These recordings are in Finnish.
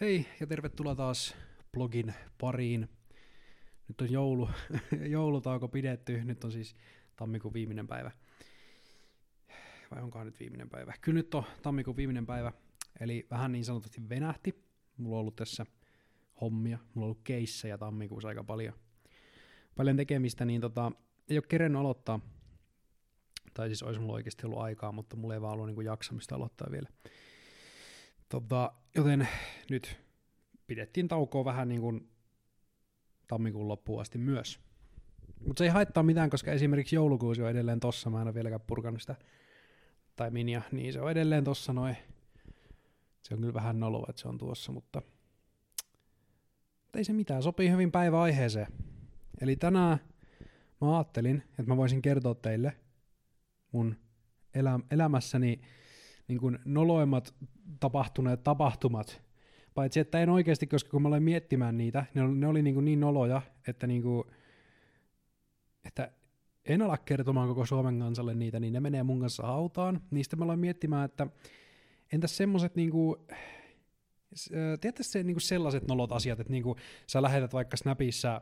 Hei ja tervetuloa taas blogin pariin. Nyt on joulu, joulutauko pidetty, nyt on siis tammikuun viimeinen päivä. Vai onkohan nyt viimeinen päivä? Kyllä nyt on tammikuun viimeinen päivä, eli vähän niin sanotusti venähti. Mulla on ollut tässä hommia, mulla on ollut keissejä tammikuussa aika paljon. Paljon tekemistä, niin tota, ei ole kerennyt aloittaa. Tai siis olisi mulla oikeasti ollut aikaa, mutta mulla ei vaan ollut niin jaksamista aloittaa vielä. Tota, joten nyt pidettiin taukoa vähän niin kuin tammikuun loppuun asti myös. Mutta se ei haittaa mitään, koska esimerkiksi joulukuusi on edelleen tossa, mä en ole vieläkään purkanut sitä, tai minia, niin se on edelleen tossa noin. Se on kyllä vähän noloa, että se on tuossa, mutta ei se mitään, sopii hyvin päiväaiheeseen. Eli tänään mä ajattelin, että mä voisin kertoa teille mun elä- elämässäni niin kuin noloimmat tapahtuneet tapahtumat. Paitsi että en oikeasti, koska kun mä aloin miettimään niitä, ne oli, ne oli niin, kuin niin noloja, että, niin kuin, että en ala kertomaan koko Suomen kansalle niitä, niin ne menee mun kanssa hautaan. Niistä mä aloin miettimään, että entäs semmoset niinku, tiedätkö se niinku sellaiset nolot asiat, että niinku sä lähetät vaikka Snapissa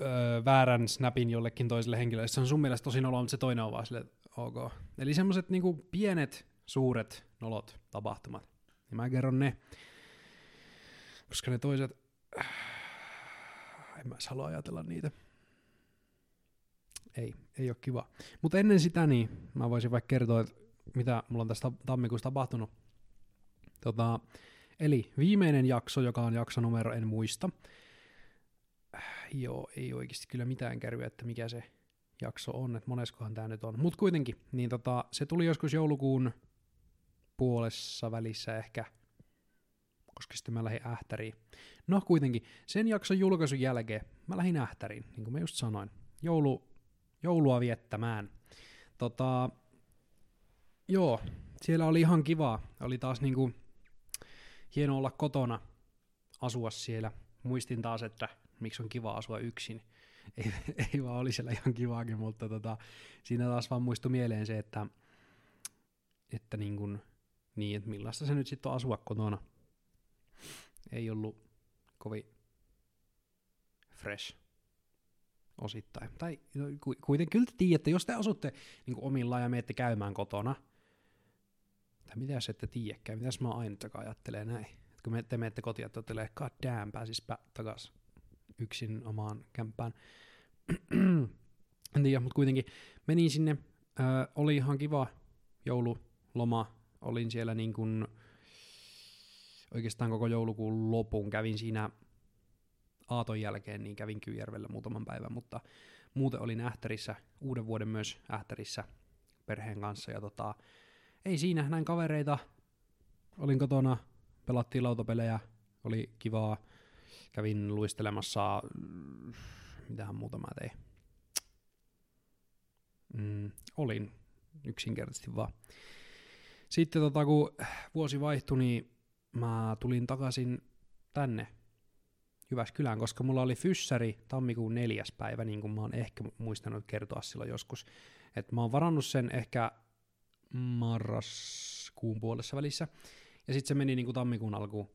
öö, väärän snapin jollekin toiselle henkilölle, se on sun mielestä tosi noloa, mutta se toinen on vaan sille, ok. Eli semmoset niinku pienet, suuret nolot, tapahtumat. Ja mä kerron ne, koska ne toiset, en mä halua ajatella niitä. Ei, ei ole kiva. Mutta ennen sitä niin, mä voisin vaikka kertoa, että mitä mulla on tästä tammikuussa tapahtunut. Tota, eli viimeinen jakso, joka on jakso numero, en muista. Joo, ei oikeasti kyllä mitään kärryä, että mikä se jakso on, että moneskohan tämä nyt on. Mutta kuitenkin, niin tota, se tuli joskus joulukuun puolessa välissä ehkä, koska sitten mä lähdin ähtäriin. No kuitenkin, sen jakson julkaisun jälkeen mä lähdin ähtäriin, niin kuin mä just sanoin. Joulu, joulua viettämään. Tota, joo, siellä oli ihan kiva. Oli taas niinku hieno olla kotona, asua siellä. Muistin taas, että miksi on kiva asua yksin. Ei, ei vaan oli siellä ihan kivaakin, mutta tota, siinä taas vaan muistui mieleen se, että, että niin, kuin, niin että millaista se nyt sitten on asua kotona. Ei ollut kovin fresh osittain. Tai no, kuitenkin kyllä te tiedätte, jos te asutte niin omillaan ja menette käymään kotona, tai mitä jos ette tiedäkään, mitäs mä aina ajattelee näin. Et kun me, te menette kotiin ja totelee, god damn, pääsispä takas yksin omaan kämppään. en tiedä, mutta kuitenkin menin sinne, ö, oli ihan kiva joululoma, olin siellä niin kuin oikeastaan koko joulukuun lopun, kävin siinä aaton jälkeen, niin kävin Kyyjärvellä muutaman päivän, mutta muuten olin Ähtärissä, uuden vuoden myös Ähtärissä perheen kanssa, ja tota, ei siinä, näin kavereita, olin kotona, pelattiin lautapelejä, oli kivaa, kävin luistelemassa, mitähän muuta mä tein. Mm, olin yksinkertaisesti vaan. Sitten tota, kun vuosi vaihtui, niin mä tulin takaisin tänne Jyväskylään, koska mulla oli fyssäri tammikuun neljäs päivä, niin kuin mä oon ehkä muistanut kertoa silloin joskus. Että mä oon varannut sen ehkä marraskuun puolessa välissä. Ja sitten se meni niin kuin tammikuun alkuun.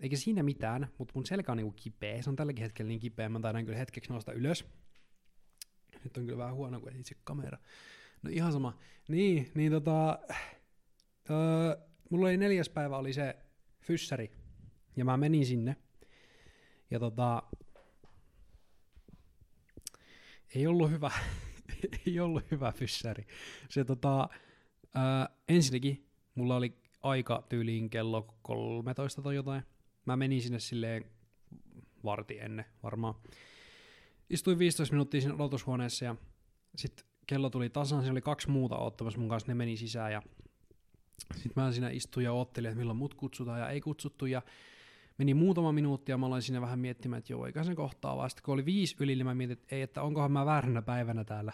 Eikä siinä mitään, mutta mun selkä on niin kuin kipeä. Se on tälläkin hetkellä niin kipeä, mä taidan kyllä hetkeksi nousta ylös. Nyt on kyllä vähän huono, kun itse kamera. No ihan sama. Niin, niin tota... Öö, mulla oli neljäs päivä oli se fyssäri. Ja mä menin sinne. Ja tota... Ei ollut hyvä, ei ollut hyvä fyssäri. Se tota, Öö, ensinnäkin mulla oli aika tyyliin kello 13 tai jotain. Mä menin sinne silleen varti ennen varmaan. Istuin 15 minuuttia siinä odotushuoneessa ja sitten kello tuli tasan, siinä oli kaksi muuta ottamassa mun kanssa, ne meni sisään ja sitten mä siinä istuin ja ottelin, että milloin mut kutsutaan ja ei kutsuttu ja meni muutama minuutti ja mä aloin siinä vähän miettimään, että joo, eikä sen kohtaa vaan. Sitten kun oli viisi yli, niin mä mietin, että ei, että onkohan mä vääränä päivänä täällä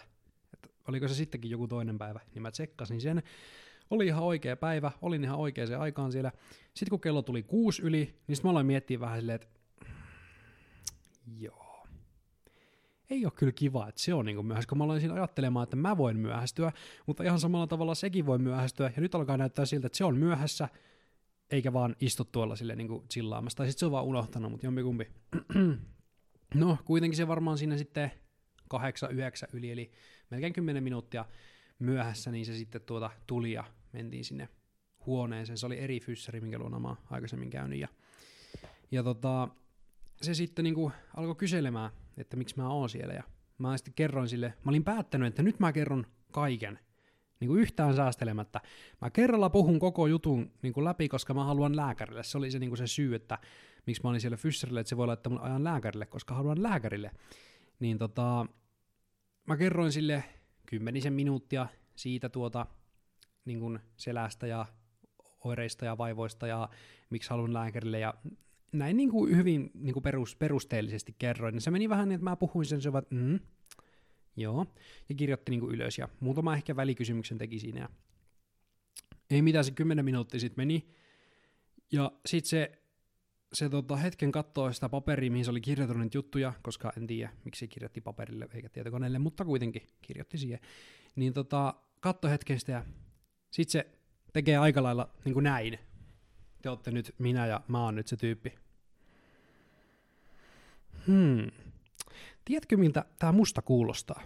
oliko se sittenkin joku toinen päivä, niin mä tsekkasin sen. Oli ihan oikea päivä, olin ihan oikeaan aikaan siellä. Sitten kun kello tuli kuusi yli, niin sitten mä aloin miettiä vähän silleen, että joo, ei ole kyllä kiva, että se on niin myöhässä, kun mä aloin siinä ajattelemaan, että mä voin myöhästyä, mutta ihan samalla tavalla sekin voi myöhästyä, ja nyt alkaa näyttää siltä, että se on myöhässä, eikä vaan istu tuolla sille niinku chillaamassa. Tai sitten se on vaan unohtanut, mutta jompikumpi. no, kuitenkin se varmaan siinä sitten kahdeksan, yhdeksän yli, eli melkein kymmenen minuuttia myöhässä, niin se sitten tuota tuli ja mentiin sinne huoneeseen. Se oli eri fyssäri, minkä luona mä aikaisemmin käynyt. Ja, ja tota, se sitten niinku alkoi kyselemään, että miksi mä oon siellä. Ja mä sitten kerroin sille, mä olin päättänyt, että nyt mä kerron kaiken. Niin kuin yhtään säästelemättä. Mä kerralla puhun koko jutun niin kuin läpi, koska mä haluan lääkärille. Se oli se, niin kuin se syy, että miksi mä olin siellä fyssarille, että se voi laittaa mun ajan lääkärille, koska haluan lääkärille. Niin tota, mä kerroin sille kymmenisen minuuttia siitä tuota niin kuin selästä ja oireista ja vaivoista ja miksi haluan lääkärille ja näin niin kuin hyvin niin kuin perus, perusteellisesti kerroin. Ja se meni vähän niin, että mä puhuin sen, se että mm, joo, ja kirjoitti niin kuin ylös ja muutama ehkä välikysymyksen teki siinä. Ja ei mitään, se kymmenen minuuttia sitten meni. Ja sitten se, se tota, hetken katsoi sitä paperia, mihin se oli kirjoittanut niitä juttuja, koska en tiedä, miksi se kirjoitti paperille eikä tietokoneelle, mutta kuitenkin kirjoitti siihen. Niin tota, katso hetken sitä ja sitten se tekee aika lailla niin kuin näin. Te olette nyt minä ja mä oon nyt se tyyppi. Hmm. Tiedätkö, miltä tämä musta kuulostaa?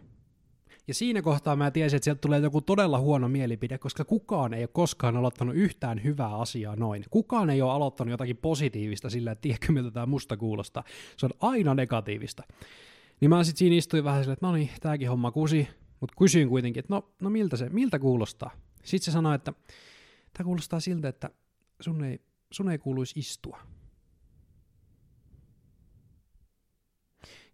Ja siinä kohtaa mä tiesin, että sieltä tulee joku todella huono mielipide, koska kukaan ei ole koskaan aloittanut yhtään hyvää asiaa noin. Kukaan ei ole aloittanut jotakin positiivista sillä, että tiedätkö, miltä tämä musta kuulostaa. Se on aina negatiivista. Niin mä sitten siinä istuin vähän silleen, että no niin, tääkin homma kusi, mutta kysyin kuitenkin, että no, no miltä se, miltä kuulostaa? Sitten se sanoi, että tämä kuulostaa siltä, että sun ei, sun ei kuuluisi istua.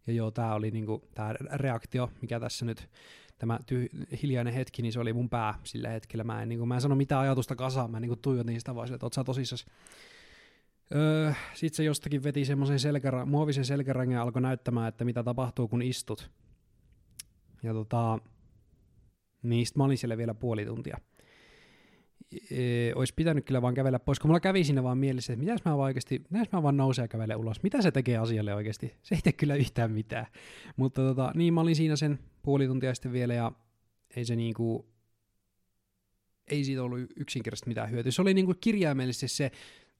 Ja joo, tämä oli niinku, tämä reaktio, mikä tässä nyt, tämä tyh- hiljainen hetki, niin se oli mun pää sillä hetkellä. Mä en, niinku, mä en sano mitään ajatusta kasaan, mä niinku tuijotin sitä vaan että oot sä tosissas. Öö, Sitten se jostakin veti semmoisen selkärä, muovisen selkärangen ja alkoi näyttämään, että mitä tapahtuu, kun istut. Ja tota, niistä mä olin siellä vielä puoli tuntia e, olisi pitänyt kyllä vaan kävellä pois, kun mulla kävi siinä vaan mielessä, että mitäs mä oikeasti, mitäs mä vaan nousee ja kävele ulos, mitä se tekee asialle oikeasti, se ei tee kyllä yhtään mitään. Mutta tota, niin mä olin siinä sen puoli tuntia sitten vielä ja ei se niinku, ei siitä ollut yksinkertaisesti mitään hyötyä. Se oli niinku kirjaimellisesti se,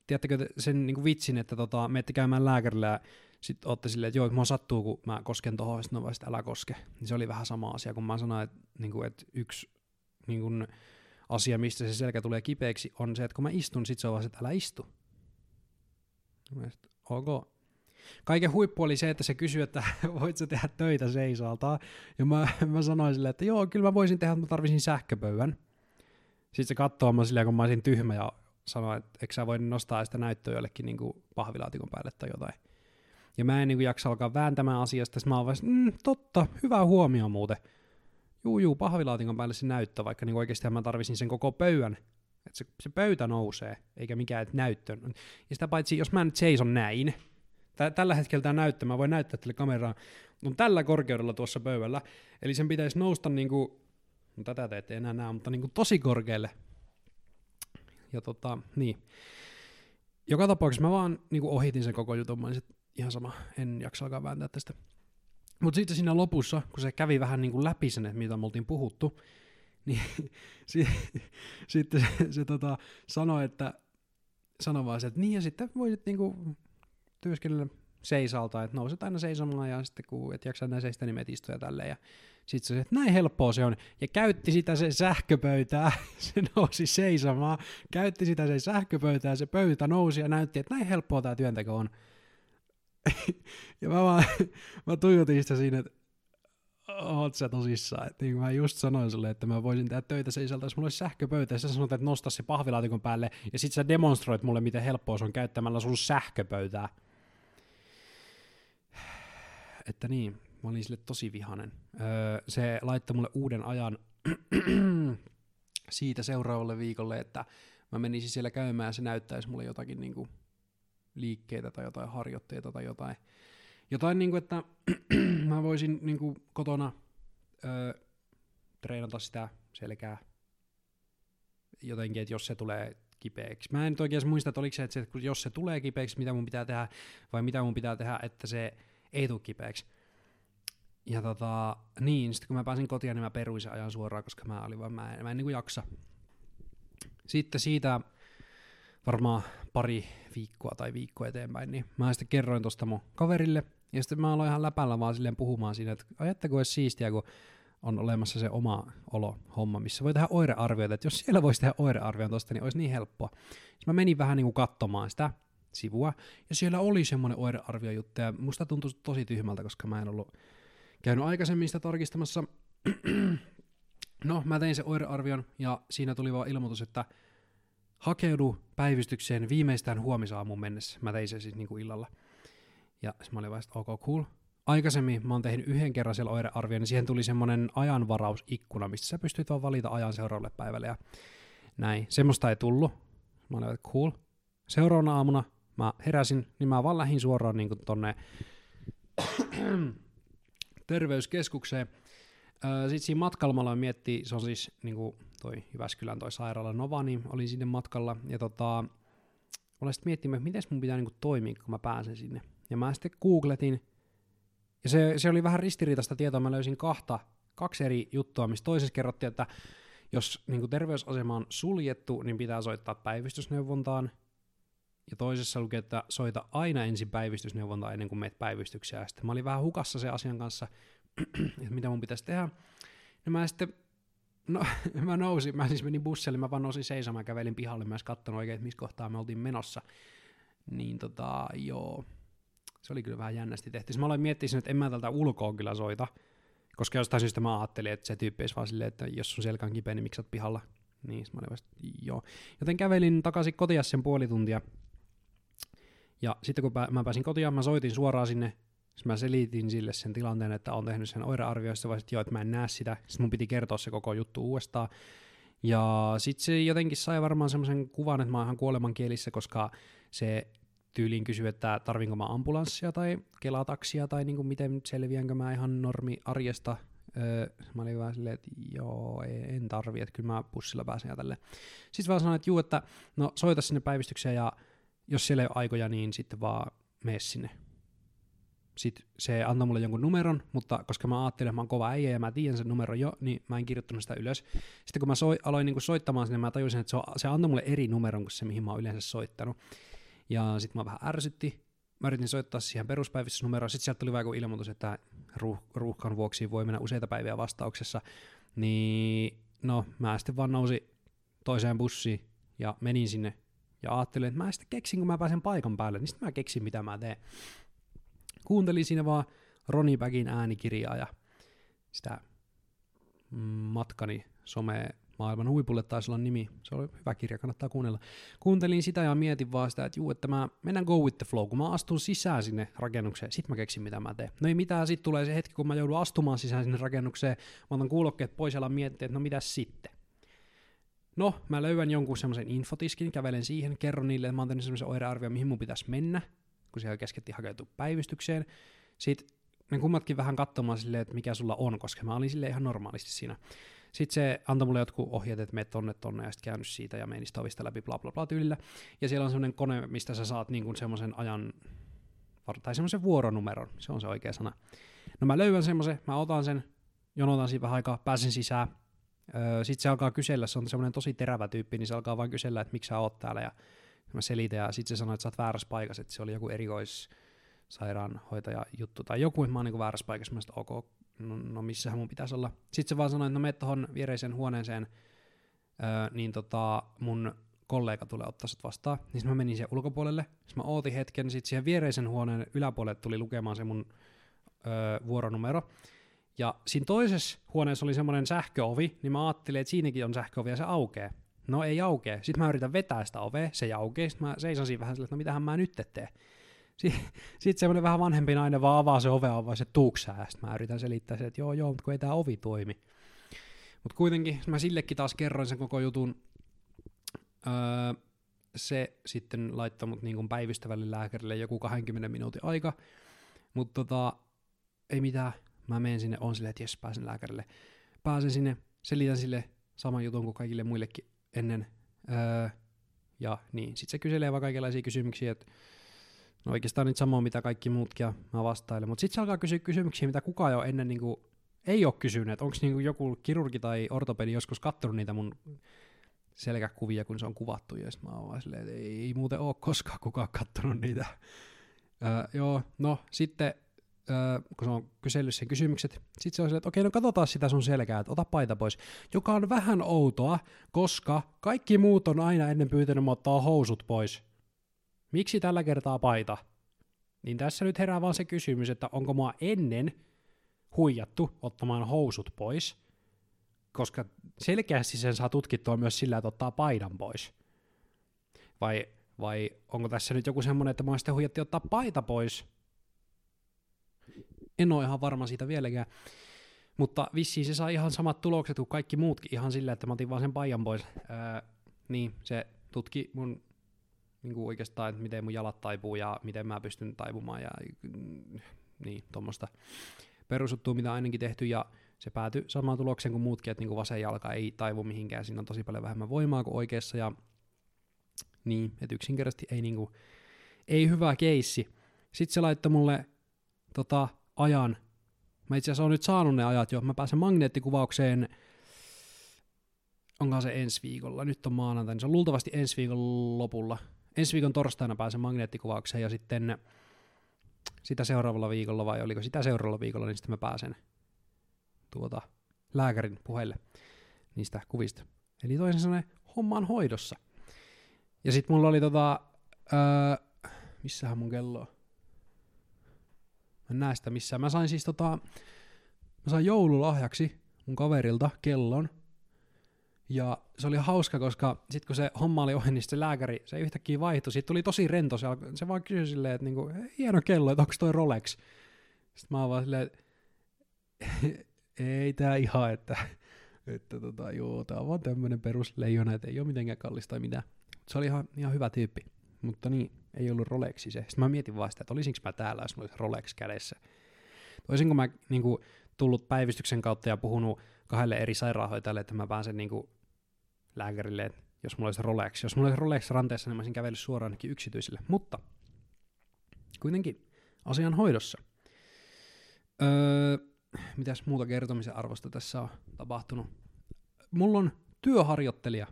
tiedättekö sen niinku vitsin, että tota, menette käymään lääkärillä ja sitten ootte silleen, että joo, mua sattuu, kun mä kosken tohon, sitten no vaan älä koske. Niin se oli vähän sama asia, kun mä sanoin, että, niinku, että yksi niinku, asia, mistä se selkä tulee kipeäksi, on se, että kun mä istun, sit se on vaan, että älä istu. Mielestäni, ok. Kaiken huippu oli se, että se kysyi, että voit sä tehdä töitä seisalta. Ja mä, mä sanoin silleen, että joo, kyllä mä voisin tehdä, mutta mä tarvisin sähköpöydän. Sitten se katsoo mä silleen, kun mä olisin tyhmä ja sanoi, että eikö sä voi nostaa sitä näyttöä jollekin niin kuin pahvilaatikon päälle tai jotain. Ja mä en niin kuin jaksa alkaa vääntämään asiasta, sitten mä oon vaan, mm, totta, hyvä huomio muuten juu, juu, pahvilaatikon päälle se näyttö, vaikka niin oikeasti mä tarvisin sen koko pöydän, että se, se pöytä nousee, eikä mikään näyttö. Ja sitä paitsi, jos mä nyt seison näin, tä, tällä hetkellä tämä näyttö, mä voin näyttää tälle kameraan, on tällä korkeudella tuossa pöydällä, eli sen pitäisi nousta niin kuin, no tätä te ette enää näe, mutta niin kuin tosi korkealle. Ja tota, niin. Joka tapauksessa mä vaan niin kuin ohitin sen koko jutun, mä olin, ihan sama, en jaksa alkaa vääntää tästä. Mutta sitten siinä lopussa, kun se kävi vähän niin kuin läpi sen, että mitä me oltiin puhuttu, niin si- sitten se, se tota, sanoi, että sanoi vaan se, että niin ja sitten voisit niin kuin työskennellä seisalta, että nouset aina seisomaan ja sitten kun et jaksa enää seistä, niin menet istua ja tälleen. Ja sitten se, että näin helppoa se on. Ja käytti sitä se sähköpöytää, se nousi seisomaan, käytti sitä se sähköpöytää, se pöytä nousi ja näytti, että näin helppoa tämä työnteko on ja mä vaan, mä tuijotin sitä siinä, että oot sä tosissaan. Et niin kuin mä just sanoin sulle, että mä voisin tehdä töitä seisalta, jos mulla olisi sähköpöytä, ja sä sanot, että nosta se pahvilaatikon päälle, ja sit sä demonstroit mulle, miten helppoa se on käyttämällä sun sähköpöytää. Että niin, mä olin sille tosi vihanen. Öö, se laittoi mulle uuden ajan siitä seuraavalle viikolle, että mä menisin siellä käymään ja se näyttäisi mulle jotakin niin kuin liikkeitä tai jotain harjoitteita tai jotain, jotain niin kuin, että mä voisin niin kuin kotona ö, treenata sitä selkää jotenkin, että jos se tulee kipeäksi. Mä en nyt oikein muista, että oliko se, että se, jos se tulee kipeäksi, mitä mun pitää tehdä, vai mitä mun pitää tehdä, että se ei tule kipeäksi. Ja tota, niin, sitten kun mä pääsin kotiin, niin mä peruin sen ajan suoraan, koska mä olin vaan, mä en, mä en niin kuin jaksa. Sitten siitä varmaan pari viikkoa tai viikkoa eteenpäin, niin mä sitten kerroin tosta mun kaverille, ja sitten mä aloin ihan läpällä vaan silleen puhumaan siinä, että ajatteko olisi siistiä, kun on olemassa se oma olo homma, missä voi tehdä oirearvioita, että jos siellä voisi tehdä oirearvion tosta, niin olisi niin helppoa. Sitten mä menin vähän niin kuin katsomaan sitä sivua, ja siellä oli semmoinen oirearviojuttu, ja musta tuntui tosi tyhmältä, koska mä en ollut käynyt aikaisemmin sitä tarkistamassa. no, mä tein se oirearvion, ja siinä tuli vaan ilmoitus, että hakeudu päivystykseen viimeistään huomisaamuun mennessä. Mä tein sen siis niinku illalla. Ja mä olin vasta, ok, cool. Aikaisemmin mä oon tehnyt yhden kerran siellä oirearvion, niin siihen tuli semmonen ajanvarausikkuna, mistä sä pystyt vaan valita ajan seuraavalle päivälle ja näin. Semmoista ei tullut. Mä olin, cool. Seuraavana aamuna mä heräsin, niin mä vaan lähdin suoraan niin tonne terveyskeskukseen. Sitten siinä matkalla mä aloin miettiä, se on siis niin kuin toi Jyväskylän toi sairaala Nova, niin olin sinne matkalla. Ja tota, olin sitten miettimään, että miten mun pitää niin kuin toimia, kun mä pääsen sinne. Ja mä sitten googletin, ja se, se oli vähän ristiriitaista tietoa, mä löysin kahta, kaksi eri juttua, missä toisessa kerrottiin, että jos niin kuin terveysasema on suljettu, niin pitää soittaa päivystysneuvontaan, ja toisessa luki, että soita aina ensin päivystysneuvontaan ennen kuin meet päivystykseen. Sitten mä olin vähän hukassa sen asian kanssa, että mitä mun pitäisi tehdä. Ja mä sitten, no mä nousin, mä siis menin bussille, mä vaan nousin seisomaan, kävelin pihalle, mä en oikein, että missä kohtaa me oltiin menossa. Niin tota, joo, se oli kyllä vähän jännästi tehty. Siis mä aloin miettiä että en mä tältä ulkoa kyllä soita, koska jostain syystä mä ajattelin, että se tyyppi olisi vaan silleen, että jos sun selkä on kipeä, niin miksi pihalla? Niin, mä olin vasta, joo. Joten kävelin takaisin kotia sen puoli tuntia, ja sitten kun mä pääsin kotiin, mä soitin suoraan sinne, mä selitin sille sen tilanteen, että on tehnyt sen oirearvioista, vai että joo, että mä en näe sitä. Sitten mun piti kertoa se koko juttu uudestaan. Ja sitten se jotenkin sai varmaan semmoisen kuvan, että mä oon ihan kuolemankielissä, koska se tyyliin kysyi, että tarvinko mä ambulanssia tai kelataksia tai niin kuin miten selviänkö mä ihan normi arjesta. Öö, mä olin vaan silleen, että joo, en tarvi, että kyllä mä bussilla pääsen ja tälle. Sitten vaan sanoin, että juu, että no soita sinne päivystykseen ja jos siellä ei ole aikoja, niin sitten vaan mene sinne. Sitten se antoi mulle jonkun numeron, mutta koska mä ajattelin, että mä oon kova äijä ja mä tiedän sen numeron jo, niin mä en kirjoittanut sitä ylös. Sitten kun mä soi, aloin niin soittamaan sinne, mä tajusin, että se, on, se antoi mulle eri numeron kuin se, mihin mä oon yleensä soittanut. Ja sitten mä vähän ärsytti. Mä yritin soittaa siihen peruspäivystysnumeroon. Sitten sieltä tuli vähän ilmoitus, että ruuh- ruuhkan vuoksi voi mennä useita päiviä vastauksessa. Niin no, mä sitten vaan nousin toiseen bussiin ja menin sinne ja ajattelin, että mä sitten keksin, kun mä pääsen paikan päälle, niin sitten mä keksin, mitä mä teen. Kuuntelin siinä vaan Ronnie Bagin äänikirjaa ja sitä matkani some maailman huipulle taisi olla nimi. Se oli hyvä kirja, kannattaa kuunnella. Kuuntelin sitä ja mietin vaan sitä, että juu, että mä mennään go with the flow. Kun mä astun sisään sinne rakennukseen, sit mä keksin mitä mä teen. No ei mitään, sit tulee se hetki, kun mä joudun astumaan sisään sinne rakennukseen. Mä otan kuulokkeet pois ja miettiä, että no mitä sitten. No, mä löydän jonkun semmoisen infotiskin, kävelen siihen, kerron niille, että mä oon tehnyt semmoisen oirearvio, mihin mun pitäisi mennä, kun siellä keskettiin hakeutua päivystykseen. Sitten me kummatkin vähän katsomaan silleen, että mikä sulla on, koska mä olin sille ihan normaalisti siinä. Sitten se antoi mulle jotkut ohjeet, että meet tonne tonne ja sitten käynyt siitä ja menin ovista läpi bla bla bla tyylillä. Ja siellä on semmoinen kone, mistä sä saat niin semmoisen ajan, tai semmoisen vuoronumeron, se on se oikea sana. No mä löydän semmoisen, mä otan sen, jonotan siitä vähän aikaa, pääsen sisään, Öö, sitten se alkaa kysellä, se on semmoinen tosi terävä tyyppi, niin se alkaa vain kysellä, että miksi sä oot täällä, ja mä selitän, ja sitten se sanoi, että sä oot väärässä paikassa, että se oli joku erikoissairaanhoitaja juttu, tai joku, että mä oon niin väärässä paikassa, mä sanoin, ok, no, no missähän mun pitäisi olla. Sitten se vaan sanoi, että no mene tuohon viereiseen huoneeseen, öö, niin tota, mun kollega tulee ottaa sut vastaan. Niin mä menin siihen ulkopuolelle, sitten mä ootin hetken, sitten siihen viereisen huoneen yläpuolelle tuli lukemaan se mun öö, vuoronumero. Ja siinä toisessa huoneessa oli semmoinen sähköovi, niin mä ajattelin, että siinäkin on sähköovi ja se aukeaa. No ei aukee. Sitten mä yritän vetää sitä ovea, se ei aukee. Sitten mä seison siinä vähän silleen, että no mitähän mä nyt teen. Sitten semmoinen vähän vanhempi nainen vaan avaa se ovea, avaa se tuuksää. Sitten mä yritän selittää se, että joo joo, mutta kun ei tämä ovi toimi. Mutta kuitenkin mä sillekin taas kerroin sen koko jutun. Öö, se sitten laittoi mut niin päivystävälle lääkärille joku 20 minuutin aika. Mutta tota, ei mitään, Mä menen sinne, on silleen, että jes, pääsen lääkärille. Pääsen sinne, selitän sille saman jutun kuin kaikille muillekin ennen. Öö, ja niin, sitten se kyselee vaan kaikenlaisia kysymyksiä, että no oikeastaan nyt samoin mitä kaikki muutkin ja mä vastailen. Mutta sitten se alkaa kysyä kysymyksiä, mitä kukaan jo ennen niin kuin, ei ole kysynyt, onko niin joku kirurgi tai ortopedi joskus katsonut niitä mun selkäkuvia, kun se on kuvattu, ja sitten mä oon vaan silleen, että ei, muuten ole koskaan kukaan kattonut niitä. Öö, joo, no sitten öö, kun se on kysellyt sen kysymykset, sitten se on silleen, että okei, no katsotaan sitä sun selkää, että ota paita pois. Joka on vähän outoa, koska kaikki muut on aina ennen pyytänyt ottaa housut pois. Miksi tällä kertaa paita? Niin tässä nyt herää vaan se kysymys, että onko mua ennen huijattu ottamaan housut pois, koska selkeästi sen saa tutkittua myös sillä, että ottaa paidan pois. Vai, vai onko tässä nyt joku semmoinen, että mä sitten huijatti ottaa paita pois? En ole ihan varma siitä vieläkään. Mutta vissiin se saa ihan samat tulokset kuin kaikki muutkin ihan sillä, että mä otin vaan sen paijan pois. Öö, niin, se tutki mun niin kuin oikeastaan, että miten mun jalat taipuu ja miten mä pystyn taipumaan ja niin, tuommoista perusuttua, mitä ainakin tehty, ja se päätyi samaan tulokseen kuin muutkin, että niin kuin vasen jalka ei taivu mihinkään, siinä on tosi paljon vähemmän voimaa kuin oikeassa, ja niin, että yksinkertaisesti ei, niin kuin, ei hyvä keissi. Sitten se laittoi mulle tota, ajan, mä itse asiassa olen nyt saanut ne ajat jo, mä pääsen magneettikuvaukseen, onkohan se ensi viikolla, nyt on maanantai, niin se on luultavasti ensi viikon lopulla, ensi viikon torstaina pääsen magneettikuvaukseen ja sitten sitä seuraavalla viikolla vai oliko sitä seuraavalla viikolla, niin sitten mä pääsen tuota lääkärin puheille niistä kuvista. Eli toisin sanoen homma on hoidossa. Ja sitten mulla oli tota, öö, missähän mun kello on? Sitä missään. Mä sain siis tota, mä sain joululahjaksi mun kaverilta kellon, ja se oli hauska, koska sitten kun se homma oli ohi, niin se lääkäri, se yhtäkkiä vaihtui. Sitten tuli tosi rento, se, alko, se vaan kysyi silleen, että niinku, hieno kello, että onko toi Rolex. Sitten mä oon vaan silleen, ei tää ihan, että, että tota, joo, tää on vaan tämmönen perusleijona, että ei ole mitenkään kallista tai mitään. Se oli ihan, ihan hyvä tyyppi, mutta niin, ei ollut Rolexi se. Sitten mä mietin vaan sitä, että olisinko mä täällä, jos mulla olisi Rolex kädessä. Toisinko mä niin kuin, tullut päivystyksen kautta ja puhunut kahdelle eri sairaanhoitajalle, että mä pääsen niin kuin, lääkärille, että jos mulla olisi Rolex. Jos mulla olisi Rolex ranteessa, niin mä olisin kävellyt suoraan ainakin yksityisille. Mutta kuitenkin asian hoidossa. Öö, mitäs muuta kertomisen arvosta tässä on tapahtunut? Mulla on työharjoittelija,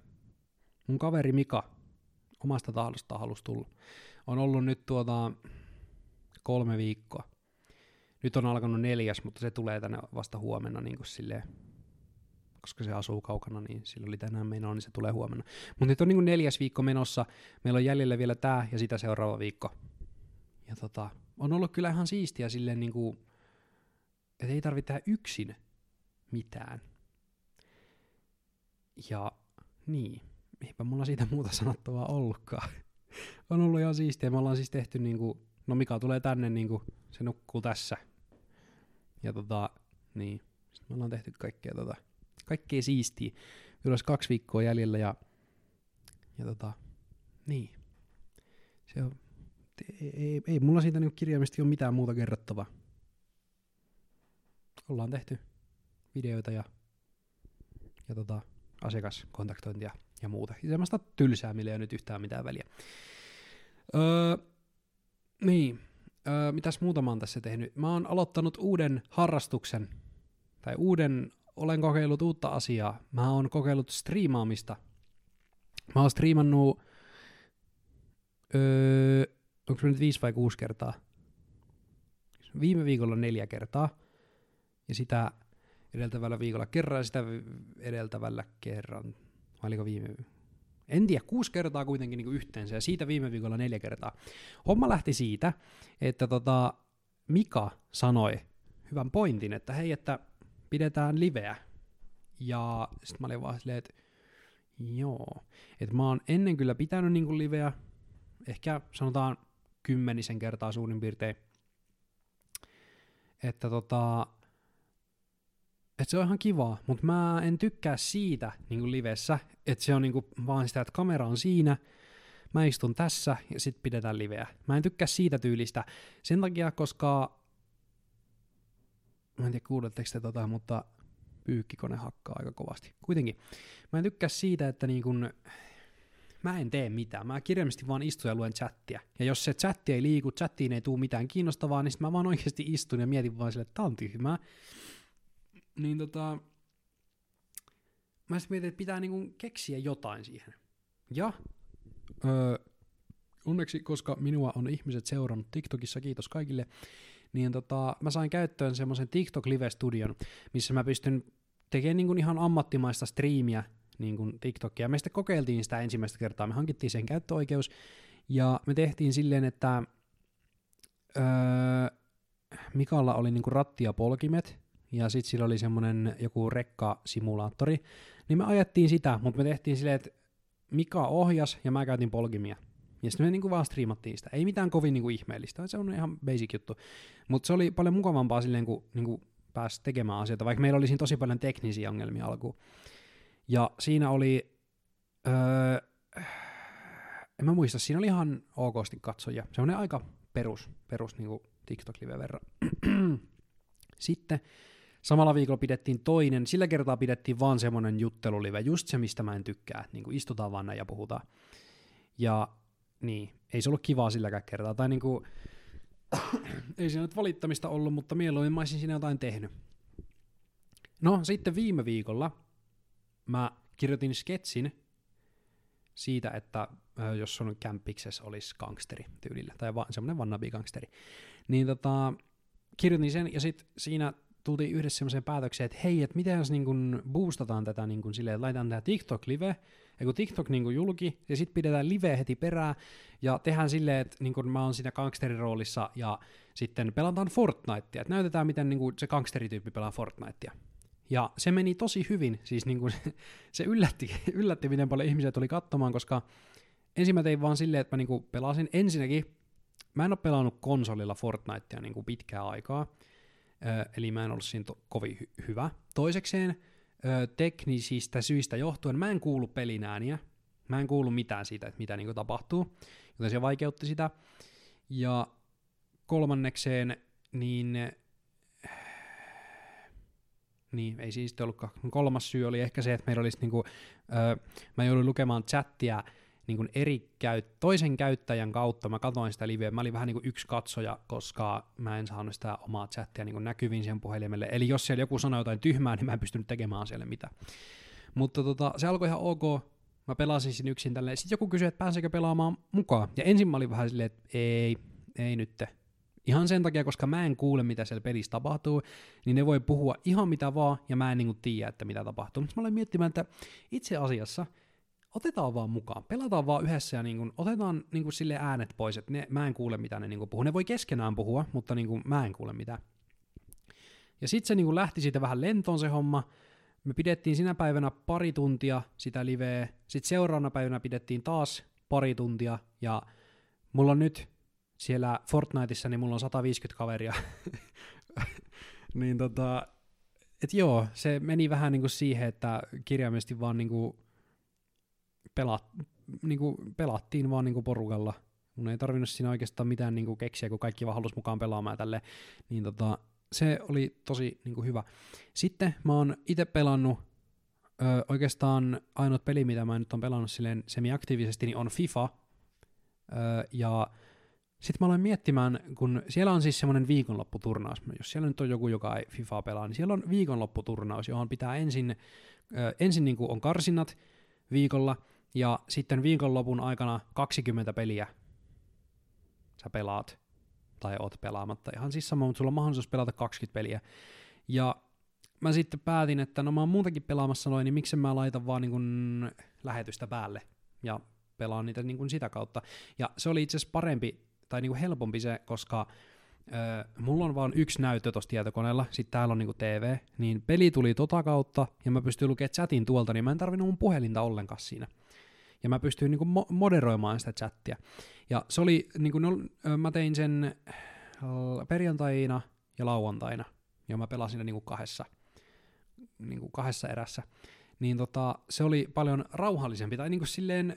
mun kaveri Mika, omasta tahdosta halusi tulla. On ollut nyt tuota kolme viikkoa. Nyt on alkanut neljäs, mutta se tulee tänne vasta huomenna niin kuin silleen koska se asuu kaukana, niin sillä oli tänään menoa, niin se tulee huomenna. Mutta nyt on niin kuin neljäs viikko menossa, meillä on jäljellä vielä tämä ja sitä seuraava viikko. Ja tota, on ollut kyllä ihan siistiä silleen niin kuin, että ei tarvitse tehdä yksin mitään. Ja niin, eipä mulla siitä muuta sanottavaa ollutkaan. on ollut ihan siistiä, me ollaan siis tehty niin kuin, no Mika tulee tänne, niin kuin, se nukkuu tässä. Ja tota, niin, sitten me ollaan tehty kaikkea tota, kaikkea siistiä. Vielä olisi kaksi viikkoa jäljellä ja, ja tota, niin. Se on, ei, ei, ei mulla siitä niin kirjaimisesti ole mitään muuta kerrottavaa. Ollaan tehty videoita ja, ja tota, asiakaskontaktointia ja muuta. Semmoista tylsää, millä ei ole nyt yhtään mitään väliä. Öö, niin, öö, mitäs muuta mä oon tässä tehnyt? Mä oon aloittanut uuden harrastuksen, tai uuden olen kokeillut uutta asiaa. Mä oon kokeillut striimaamista. Mä oon striimannut, öö, onko se nyt viisi vai kuusi kertaa? Viime viikolla neljä kertaa. Ja sitä edeltävällä viikolla kerran sitä edeltävällä kerran. Vai oliko viime en tiedä, kuusi kertaa kuitenkin niin yhteensä ja siitä viime viikolla neljä kertaa. Homma lähti siitä, että tota, Mika sanoi hyvän pointin, että hei, että pidetään liveä. Ja sitten mä olin vaan silleen, että joo. Että mä oon ennen kyllä pitänyt niinku liveä, ehkä sanotaan kymmenisen kertaa suurin piirtein. Että tota, että se on ihan kivaa, mutta mä en tykkää siitä niin livessä, että se on niin vaan sitä, että kamera on siinä, mä istun tässä ja sitten pidetään liveä. Mä en tykkää siitä tyylistä sen takia, koska mä en tiedä kuuletteko te tota, mutta pyykkikone hakkaa aika kovasti. Kuitenkin, mä en tykkää siitä, että niin kun, mä en tee mitään. Mä kirjallisesti vaan istun ja luen chattia. Ja jos se chatti ei liiku, chattiin ei tule mitään kiinnostavaa, niin mä vaan oikeasti istun ja mietin vaan sille, että tää on tyhmää. Niin tota, mä sitten mietin, että pitää niinku keksiä jotain siihen. Ja öö, onneksi, koska minua on ihmiset seurannut TikTokissa, kiitos kaikille, niin tota, mä sain käyttöön semmoisen TikTok Live-studion, missä mä pystyn tekemään niinku ihan ammattimaista striimiä niin TikTokia. Me sitten kokeiltiin sitä ensimmäistä kertaa, me hankittiin sen käyttöoikeus, ja me tehtiin silleen, että öö, Mikalla oli niinku ratti ja polkimet, ja sitten sillä oli semmoinen joku rekkasimulaattori, niin me ajettiin sitä, mutta me tehtiin silleen, että Mika ohjas ja mä käytin polkimia. Ja sitten me niinku vaan striimattiin sitä. Ei mitään kovin niinku ihmeellistä, se on ihan basic juttu. Mutta se oli paljon mukavampaa silleen, kun niinku pääsi tekemään asioita, vaikka meillä oli siinä tosi paljon teknisiä ongelmia alkuun. Ja siinä oli, öö, en mä muista, siinä oli ihan okosti katsoja. Se on aika perus, perus niinku TikTok-live verran. Sitten samalla viikolla pidettiin toinen, sillä kertaa pidettiin vaan semmonen juttelulive, just se, mistä mä en tykkää, niin kuin istutaan vaan näin ja puhutaan. Ja niin, ei se ollut kivaa silläkään kertaa, tai niinku, ei siinä nyt valittamista ollut, mutta mieluummin mä olisin siinä jotain tehnyt. No, sitten viime viikolla mä kirjoitin sketsin siitä, että jos on kämpiksessä olisi gangsteri tyylillä, tai va- semmoinen wannabe-gangsteri, niin tota, kirjoitin sen, ja sitten siinä tultiin yhdessä semmoiseen päätökseen, että hei, että miten niin boostataan tätä niin kuin silleen, että laitetaan tämä TikTok-live, ja kun TikTok niin julki, ja sitten pidetään live heti perään, ja tehdään silleen, että niin kuin mä oon siinä gangsterin roolissa, ja sitten pelataan Fortnitea, että näytetään, miten niin kuin se gangsterityyppi pelaa Fortnitea. Ja se meni tosi hyvin, siis niin kuin se, yllätti, yllätti, miten paljon ihmisiä tuli katsomaan, koska ensin mä tein vaan silleen, että mä niin kuin pelasin. Ensinnäkin, mä en ole pelannut konsolilla Fortnitea niin kuin pitkää aikaa, eli mä en ollut siinä to- kovin hy- hyvä. Toisekseen, teknisistä syistä johtuen mä en kuulu pelin ääniä, mä en kuulu mitään siitä, että mitä niin kuin tapahtuu, joten se vaikeutti sitä. Ja kolmannekseen, niin niin, ei siis ollutkaan. Kolmas syy oli ehkä se, että meillä olisi niinku, öö, mä jouduin lukemaan chattia niin kuin eri käyt, toisen käyttäjän kautta, mä katsoin sitä liveä, mä olin vähän niin kuin yksi katsoja, koska mä en saanut sitä omaa chattia niin kuin näkyviin sen puhelimelle. Eli jos siellä joku sanoi jotain tyhmää, niin mä en pystynyt tekemään asialle mitään. Mutta tota, se alkoi ihan ok, mä pelasin siinä yksin tälleen. Sitten joku kysyi, että pääseekö pelaamaan mukaan. Ja ensin mä olin vähän silleen, että ei, ei nyt. Ihan sen takia, koska mä en kuule, mitä siellä pelissä tapahtuu, niin ne voi puhua ihan mitä vaan, ja mä en niin tiedä, että mitä tapahtuu. Mutta mä olen miettimään, että itse asiassa – otetaan vaan mukaan, pelataan vaan yhdessä ja niin kuin, otetaan niin kuin sille äänet pois, että ne, mä en kuule mitä ne niin kuin puhuu. Ne voi keskenään puhua, mutta niin kuin, mä en kuule mitään. Ja sitten se niin kuin lähti siitä vähän lentoon se homma. Me pidettiin sinä päivänä pari tuntia sitä liveä. Sitten seuraavana päivänä pidettiin taas pari tuntia. Ja mulla on nyt siellä Fortniteissa, niin mulla on 150 kaveria. niin tota, et joo, se meni vähän niin kuin siihen, että kirjaimellisesti vaan niin kuin pelat, niin kuin pelattiin vaan niin kuin porukalla. Mun ei tarvinnut siinä oikeastaan mitään niin kuin keksiä, kun kaikki vaan halusi mukaan pelaamaan tälle. Niin tota, se oli tosi niin kuin hyvä. Sitten mä oon itse pelannut ö, oikeastaan ainut peli, mitä mä nyt on pelannut silleen semi-aktiivisesti, niin on FIFA. Ö, ja sitten mä aloin miettimään, kun siellä on siis semmoinen viikonlopputurnaus, jos siellä nyt on joku, joka ei FIFA pelaa, niin siellä on viikonlopputurnaus, johon pitää ensin, ö, ensin niin kuin on karsinnat viikolla, ja sitten viikonlopun aikana 20 peliä sä pelaat, tai oot pelaamatta. Ihan siis sama, mutta sulla on mahdollisuus pelata 20 peliä. Ja mä sitten päätin, että no mä oon muutenkin pelaamassa noin, niin miksi mä laitan vaan niin kuin lähetystä päälle ja pelaan niitä niin kuin sitä kautta. Ja se oli itse asiassa parempi tai niin kuin helpompi se, koska Öö, mulla on vaan yksi näyttö tuossa tietokoneella, sitten täällä on niinku TV, niin peli tuli tota kautta, ja mä pystyin lukemaan chatin tuolta, niin mä en tarvinnut mun puhelinta ollenkaan siinä ja mä pystyin niin kuin mo- moderoimaan sitä chattia. Ja se oli, niin kuin, mä tein sen perjantaina ja lauantaina, ja mä pelasin ne niin kuin kahdessa, niin kuin kahdessa erässä. Niin tota, se oli paljon rauhallisempi, tai niin kuin silleen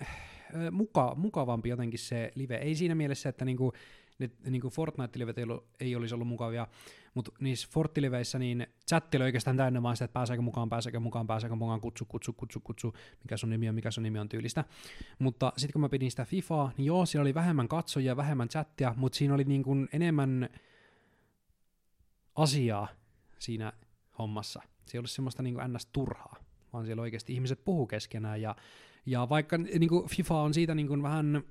muka, mukavampi jotenkin se live. Ei siinä mielessä, että niin kuin, ne niin kuin Fortnite-livet ei, ei olisi ollut mukavia, mutta niissä Fortnite-liveissä niin chatti oli oikeastaan täynnä vaan sitä, että pääseekö mukaan, pääseekö mukaan, pääseekö mukaan, kutsu, kutsu, kutsu, kutsu, mikä sun nimi on, mikä sun nimi on tyylistä. Mutta sitten kun mä pidin sitä FIFAa, niin joo, siellä oli vähemmän katsojia, vähemmän chattia, mutta siinä oli niin kuin enemmän asiaa siinä hommassa. Se ei ollut semmoista niin kuin ns. turhaa. vaan siellä oikeasti ihmiset puhuu keskenään. Ja, ja vaikka niin kuin FIFA on siitä niin kuin vähän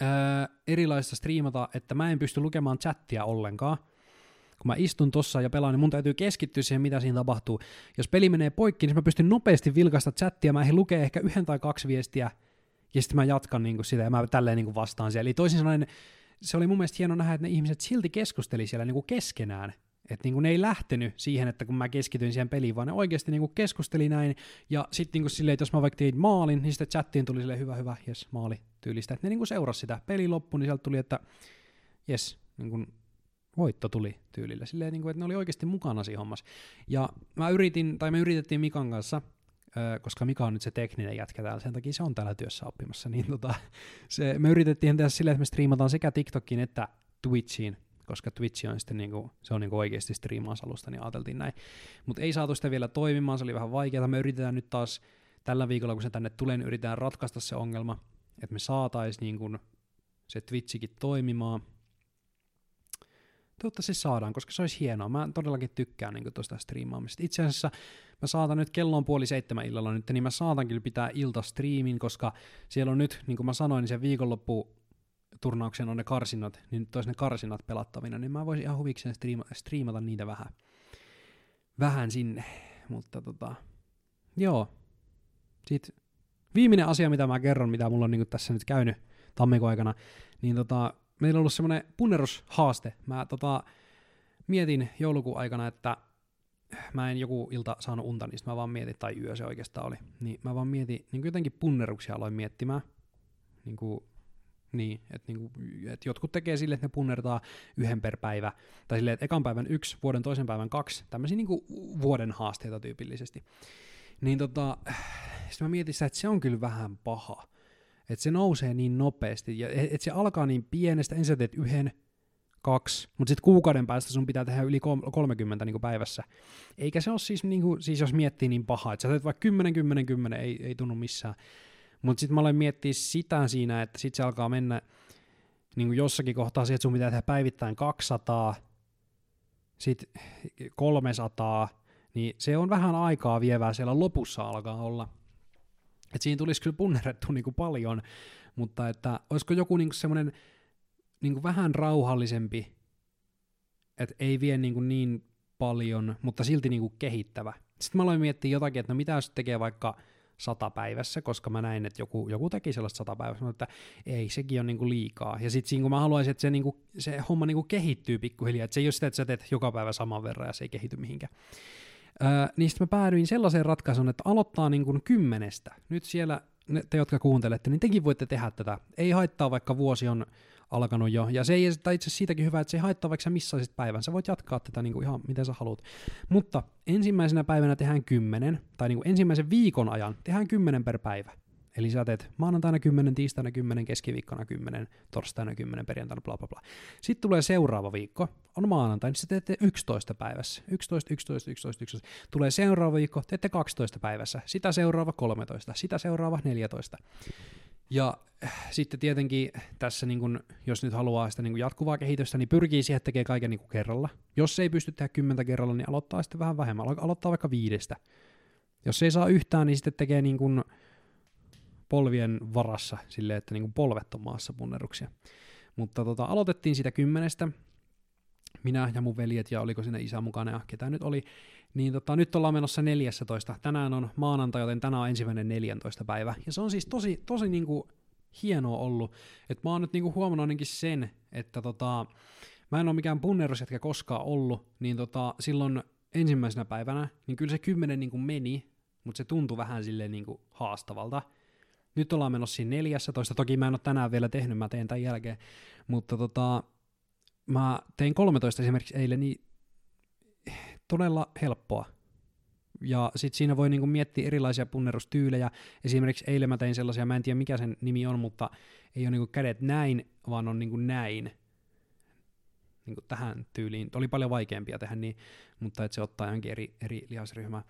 ää, erilaista striimata, että mä en pysty lukemaan chattia ollenkaan, kun mä istun tossa ja pelaan, niin mun täytyy keskittyä siihen, mitä siinä tapahtuu. Jos peli menee poikki, niin mä pystyn nopeasti vilkaista chattia, mä ehdin lukea ehkä yhden tai kaksi viestiä, ja sitten mä jatkan niin kuin sitä, ja mä tälleen niin kuin vastaan siellä. Eli toisin sanoen, se oli mun mielestä hieno nähdä, että ne ihmiset silti keskusteli siellä niin kuin keskenään. Että niin ne ei lähtenyt siihen, että kun mä keskityin siihen peliin, vaan ne oikeasti niin kuin keskusteli näin. Ja sitten niin silleen, että jos mä vaikka tein maalin, niin sitten chattiin tuli sille hyvä, hyvä, jes, maali tyylistä. Että ne niin seurasi sitä. Peli loppu, niin sieltä tuli, että jes, niin kuin voitto tuli tyylillä. Silleen, niin kuin, että ne oli oikeasti mukana siinä hommassa. Ja mä yritin, tai me yritettiin Mikan kanssa, koska Mika on nyt se tekninen jätkä täällä, sen takia se on täällä työssä oppimassa, niin tota, se, me yritettiin tehdä silleen, että me striimataan sekä TikTokiin että Twitchiin, koska Twitch on sitten niinku, se on niinku oikeasti striimausalusta, niin ajateltiin näin. Mutta ei saatu sitä vielä toimimaan, se oli vähän vaikeaa. Me yritetään nyt taas tällä viikolla, kun se tänne tulee, niin yritetään ratkaista se ongelma, että me saataisiin niinku se Twitchikin toimimaan, toivottavasti saadaan, koska se olisi hienoa. Mä todellakin tykkään niin tuosta striimaamista. Itse asiassa mä saatan nyt, kello on puoli seitsemän illalla nyt, niin mä saatan kyllä pitää iltastriimin, koska siellä on nyt, niin kuin mä sanoin, niin se viikonloppu turnauksen on ne karsinat, niin nyt olisi ne karsinat pelattavina, niin mä voisin ihan huvikseen striima, striimata niitä vähän, vähän sinne, mutta tota, joo. Sitten viimeinen asia, mitä mä kerron, mitä mulla on niin tässä nyt käynyt tammikuun aikana, niin tota, meillä on ollut semmoinen punnerushaaste. Mä tota, mietin joulukuun aikana, että mä en joku ilta saanut unta, niin mä vaan mietin, tai yö se oikeastaan oli, niin mä vaan mietin, niin jotenkin punneruksia aloin miettimään, niin kuin, niin, että niin kuin, et jotkut tekee sille, että ne punnertaa yhden per päivä, tai silleen, että ekan päivän yksi, vuoden toisen päivän kaksi, tämmöisiä niin kuin vuoden haasteita tyypillisesti. Niin tota, sitten mä mietin että se on kyllä vähän paha, että se nousee niin nopeasti, ja että se alkaa niin pienestä, ensin teet yhden, kaksi, mutta sitten kuukauden päästä sun pitää tehdä yli 30 niin päivässä. Eikä se ole siis, niin kuin, siis jos miettii niin paha, että sä teet vaikka 10, 10, 10, ei, ei tunnu missään. Mutta sitten mä aloin miettiä sitä siinä, että sitten se alkaa mennä niin kuin jossakin kohtaa siihen, että sun pitää tehdä päivittäin 200, sitten 300, niin se on vähän aikaa vievää siellä lopussa alkaa olla. Et siinä tulisi kyllä punnerettu niin kuin paljon, mutta että olisiko joku niin semmoinen niin vähän rauhallisempi, että ei vie niin, kuin niin paljon, mutta silti niin kuin kehittävä. Sitten mä aloin miettiä jotakin, että no mitä jos tekee vaikka sata päivässä, koska mä näin, että joku, joku teki sellaista sata päivässä, mutta että ei, sekin on niinku liikaa. Ja sitten kun mä haluaisin, että se, niinku, se homma niinku kehittyy pikkuhiljaa, että se ei ole sitä, että sä teet joka päivä saman verran ja se ei kehity mihinkään. Öö, niin sitten mä päädyin sellaiseen ratkaisuun, että aloittaa niin kuin kymmenestä. Nyt siellä te, jotka kuuntelette, niin tekin voitte tehdä tätä. Ei haittaa, vaikka vuosi on alkanut jo. Ja se ei itse siitäkin hyvä, että se ei haittaa, vaikka sä missaisit päivän. Sä voit jatkaa tätä niin kuin ihan miten sä haluat. Mutta ensimmäisenä päivänä tehdään kymmenen, tai niin kuin ensimmäisen viikon ajan tehdään kymmenen per päivä. Eli sä teet maanantaina 10, tiistaina 10, keskiviikkona 10, torstaina 10, perjantaina bla bla bla. Sitten tulee seuraava viikko, on maanantai, niin sä teette 11 päivässä. 11, 11, 11, 11. Tulee seuraava viikko, teette 12 päivässä. Sitä seuraava 13, sitä seuraava 14. Ja sitten tietenkin tässä, niin kun, jos nyt haluaa sitä niin jatkuvaa kehitystä, niin pyrkii siihen, että tekee kaiken niin kerralla. Jos ei pysty tehdä kymmentä kerralla, niin aloittaa sitten vähän vähemmän. Aloittaa vaikka viidestä. Jos ei saa yhtään, niin sitten tekee niin kuin polvien varassa silleen, että niin kuin polvet on maassa punneruksia. Mutta tota, aloitettiin sitä kymmenestä, minä ja mun veljet ja oliko sinne isä mukana ja ketä nyt oli, niin tota, nyt ollaan menossa 14. Tänään on maanantai, joten tänään on ensimmäinen 14 päivä. Ja se on siis tosi, tosi niinku hienoa ollut. Että mä oon nyt niinku huomannut ainakin sen, että tota, mä en ole mikään punnerusjätkä koskaan ollut, niin tota, silloin ensimmäisenä päivänä, niin kyllä se kymmenen niinku meni, mutta se tuntui vähän silleen niinku haastavalta. Nyt ollaan menossa siinä 14, toki mä en ole tänään vielä tehnyt, mä teen tämän jälkeen, mutta tota, mä tein 13 esimerkiksi eilen, niin todella helppoa. Ja sitten siinä voi niinku miettiä erilaisia punnerustyylejä. Esimerkiksi eilen mä tein sellaisia, mä en tiedä mikä sen nimi on, mutta ei ole niinku kädet näin, vaan on niinku näin. Niinku tähän tyyliin. Oli paljon vaikeampia tehdä niin, mutta että se ottaa jonkin eri, eri lihasryhmää.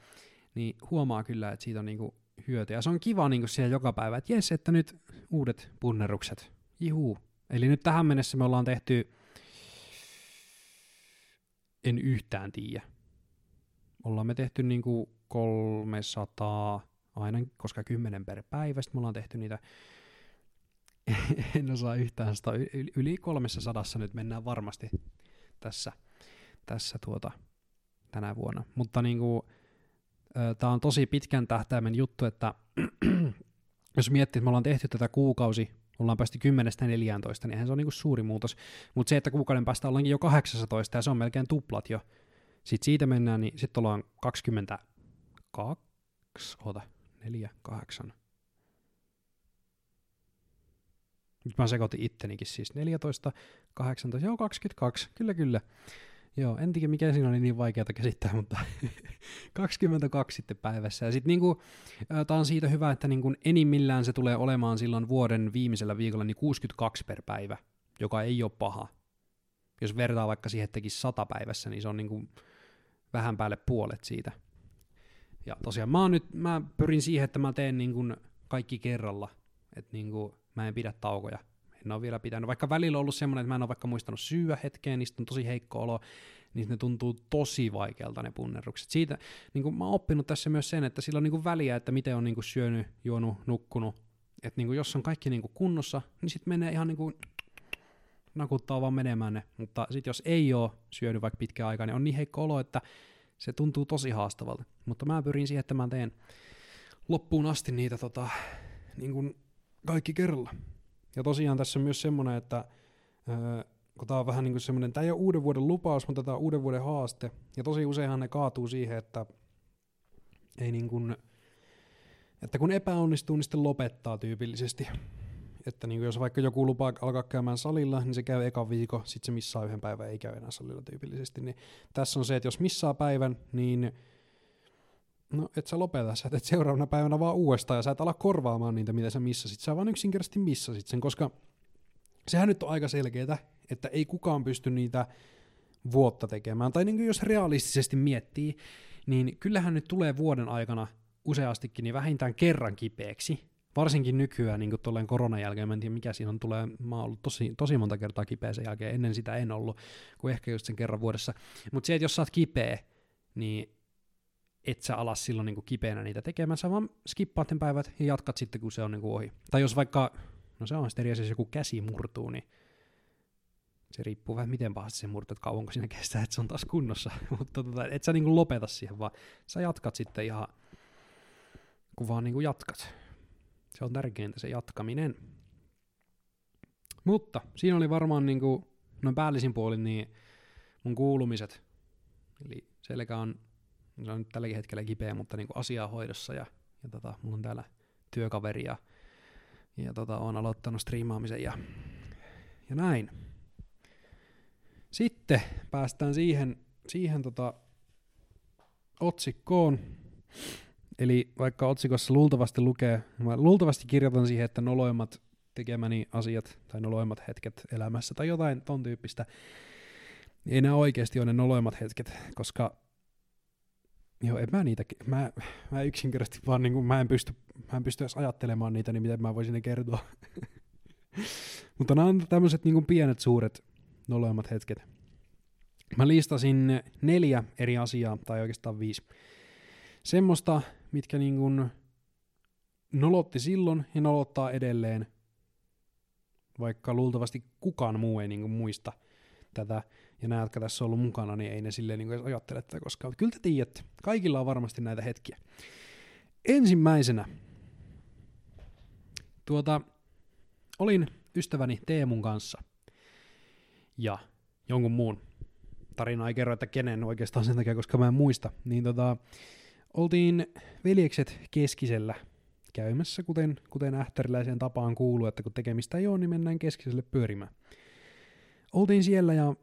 Niin huomaa kyllä, että siitä on niinku hyötyä. Se on kiva niinku siellä joka päivä, että jes, että nyt uudet punnerukset. Juhu. Eli nyt tähän mennessä me ollaan tehty, en yhtään tiedä ollaan me tehty niinku 300 aina, koska 10 per päivä. Sitten me ollaan tehty niitä, en osaa yhtään sitä, yli 300 nyt mennään varmasti tässä, tässä tuota, tänä vuonna. Mutta niin kuin, tämä on tosi pitkän tähtäimen juttu, että jos miettii, että me ollaan tehty tätä kuukausi, ollaan päästy 10-14, niin eihän se on niin kuin suuri muutos. Mutta se, että kuukauden päästä ollaankin jo 18 ja se on melkein tuplat jo. Sitten siitä mennään, niin sitten ollaan 22, oota, 4, 8. Nyt mä sekoitin ittenikin siis 14, 18, joo 22, kyllä kyllä. Joo, en tiedä mikä siinä oli niin vaikeaa käsittää, mutta 22 sitten päivässä. Ja sitten niinku, tämä on siitä hyvä, että niinku enimmillään se tulee olemaan silloin vuoden viimeisellä viikolla niin 62 per päivä, joka ei ole paha. Jos vertaa vaikka siihen, että tekisi 100 päivässä, niin se on niinku vähän päälle puolet siitä. Ja tosiaan mä, nyt, mä pyrin siihen, että mä teen niinku kaikki kerralla, että niinku, mä en pidä taukoja en ole vielä pitänyt. Vaikka välillä on ollut semmoinen, että mä en ole vaikka muistanut syyä hetkeen, niistä on tosi heikko olo, niin ne tuntuu tosi vaikealta ne punnerrukset. Siitä niin kuin mä oon oppinut tässä myös sen, että sillä on niin kuin väliä, että miten on niin kuin syönyt, juonut, nukkunut. Että niin kuin jos on kaikki niin kuin kunnossa, niin sitten menee ihan niin kuin nakuttaa vaan menemään ne. Mutta sitten jos ei ole syönyt vaikka pitkään aikaa, niin on niin heikko olo, että se tuntuu tosi haastavalta. Mutta mä pyrin siihen, että mä teen loppuun asti niitä tota, niin kuin kaikki kerralla. Ja tosiaan tässä on myös semmoinen, että öö, kun tämä on vähän niin kuin semmoinen, tämä ei ole uuden vuoden lupaus, mutta tämä on uuden vuoden haaste. Ja tosi useinhan ne kaatuu siihen, että ei niin kuin, että kun epäonnistuu, niin sitten lopettaa tyypillisesti. Että niin kuin jos vaikka joku lupaa alkaa käymään salilla, niin se käy eka viikko, sitten se missaa yhden päivän, ei käy enää salilla tyypillisesti. Niin tässä on se, että jos missaa päivän, niin no et sä lopeta, sä teet seuraavana päivänä vaan uudestaan ja sä et ala korvaamaan niitä, mitä sä missasit. Sä vaan yksinkertaisesti missasit sen, koska sehän nyt on aika selkeää, että ei kukaan pysty niitä vuotta tekemään. Tai niin jos realistisesti miettii, niin kyllähän nyt tulee vuoden aikana useastikin niin vähintään kerran kipeäksi. Varsinkin nykyään niin tuolleen koronan jälkeen, mä en tiedä mikä siinä on, tulee, mä oon ollut tosi, tosi monta kertaa kipeä sen jälkeen, ennen sitä en ollut, kuin ehkä just sen kerran vuodessa. Mutta se, että jos sä oot kipeä, niin et sä alas silloin niin kipeänä niitä tekemään, sä vaan skippaat ne päivät ja jatkat sitten, kun se on niin ohi. Tai jos vaikka, no se on sitten eri asia, jos joku käsi murtuu, niin se riippuu vähän miten pahasti se murtuu, että kauanko siinä kestää, että se on taas kunnossa. Mutta tota, et sä niin lopeta siihen, vaan sä jatkat sitten ihan, kun vaan niin jatkat. Se on tärkeintä se jatkaminen. Mutta siinä oli varmaan niin kuin, noin päällisin puolin niin mun kuulumiset. Eli selkä on se on nyt tälläkin hetkellä kipeä, mutta niin kuin asiaa hoidossa ja, ja tota, mulla on täällä työkaveri ja, ja tota, on aloittanut striimaamisen ja, ja näin. Sitten päästään siihen, siihen tota, otsikkoon. Eli vaikka otsikossa luultavasti lukee, mä luultavasti kirjoitan siihen, että noloimmat tekemäni asiat tai noloimmat hetket elämässä tai jotain ton tyyppistä. Ei nämä oikeasti ole ne noloimmat hetket, koska Joo, en mä niitä, mä, mä yksinkertaisesti vaan niin kuin, mä en pysty, mä en pysty edes ajattelemaan niitä, niin miten mä voisin ne kertoa. Mutta nämä on tämmöiset niin pienet, suuret, noloimmat hetket. Mä listasin neljä eri asiaa, tai oikeastaan viisi. Semmoista, mitkä niin kuin nolotti silloin ja nolottaa edelleen, vaikka luultavasti kukaan muu ei niin kuin muista tätä ja nämä, jotka tässä on ollut mukana, niin ei ne silleen niin edes ajattele tätä koskaan. Mutta kyllä te tiedätte, kaikilla on varmasti näitä hetkiä. Ensimmäisenä, tuota, olin ystäväni Teemun kanssa ja jonkun muun tarina ei kerro, että kenen oikeastaan sen takia, koska mä en muista, niin tota, oltiin veljekset keskisellä käymässä, kuten, kuten ähtäriläiseen tapaan kuuluu, että kun tekemistä ei ole, niin mennään keskiselle pyörimään. Oltiin siellä ja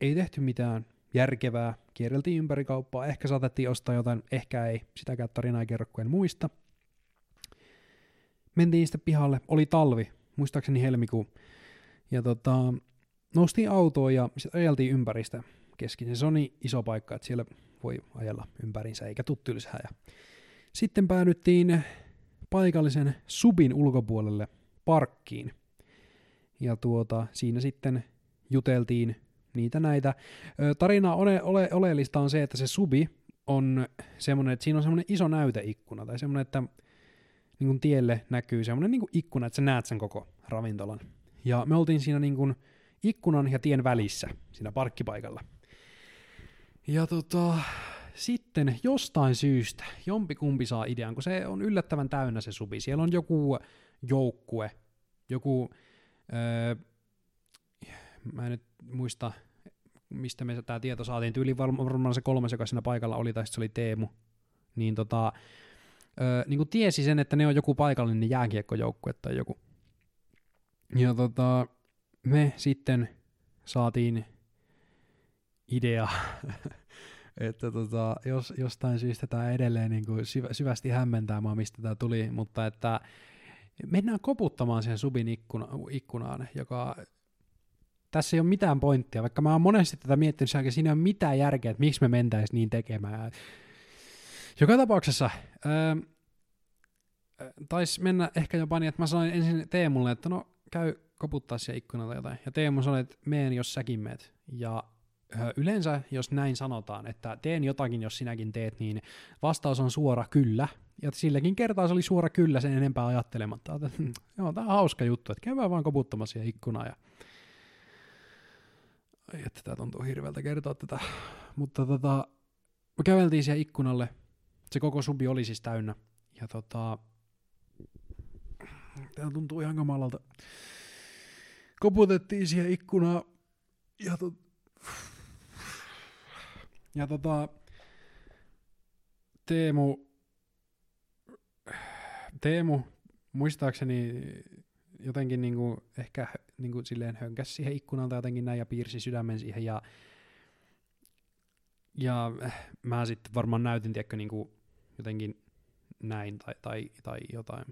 ei tehty mitään järkevää, kierreltiin ympäri kauppaa, ehkä saatettiin ostaa jotain, ehkä ei, sitäkään tarinaa ei kerro, en muista. Mentiin sitten pihalle, oli talvi, muistaakseni helmikuu, ja tota, noustiin autoon ja sitten ajeltiin ympäristä kesken. Se on niin iso paikka, että siellä voi ajella ympärinsä eikä tylsää. Ja sitten päädyttiin paikallisen subin ulkopuolelle parkkiin. Ja tuota, siinä sitten juteltiin niitä näitä. Tarina ole, ole, oleellista on se, että se subi on semmoinen, että siinä on semmoinen iso näyteikkuna, tai semmoinen, että niin kuin tielle näkyy semmoinen niin kuin ikkuna, että sä näet sen koko ravintolan. Ja me oltiin siinä niin kuin ikkunan ja tien välissä, siinä parkkipaikalla. Ja tota, sitten jostain syystä jompikumpi saa idean, kun se on yllättävän täynnä se subi. Siellä on joku joukkue, joku, öö, mä en nyt muista, mistä me tämä tieto saatiin, tyyli varmaan se kolmas, joka siinä paikalla oli, tai se oli Teemu, niin tota, öö, niin kuin tiesi sen, että ne on joku paikallinen jääkiekkojoukkue tai joku. Ja tota, me sitten saatiin idea, että tota, jos, jostain syystä tämä edelleen niin kuin syv- syvästi hämmentää mua, mistä tämä tuli, mutta että mennään koputtamaan siihen subin ikkuna, ikkunaan, joka tässä ei ole mitään pointtia, vaikka mä oon monesti tätä miettinyt, että siinä ei ole mitään järkeä, että miksi me mentäisiin niin tekemään. Joka tapauksessa öö, taisi mennä ehkä jopa niin, että mä sanoin ensin Teemulle, että no käy koputtaa siellä ikkunalta jotain. Ja Teemu sanoi, että meen jos säkin meet. Ja yleensä, jos näin sanotaan, että teen jotakin, jos sinäkin teet, niin vastaus on suora kyllä. Ja silläkin kertaa se oli suora kyllä sen enempää ajattelematta. Että, hm, joo, tämä on hauska juttu, että käydään vaan koputtamassa siihen ikkunaan. Ja... Ai, että tämä tuntuu hirveältä kertoa tätä. Mutta tota, me käveltiin siihen ikkunalle. Se koko subi oli siis täynnä. Ja tota, tämä tuntuu ihan kamalalta. Koputettiin siihen ikkunaan. Ja to, ja tota, Teemu, Teemu muistaakseni jotenkin niinku, ehkä niinku silleen hönkäs siihen ikkunalta jotenkin näin ja piirsi sydämen siihen ja, ja mä sitten varmaan näytin, tiedätkö, niinku jotenkin näin tai, tai, tai jotain.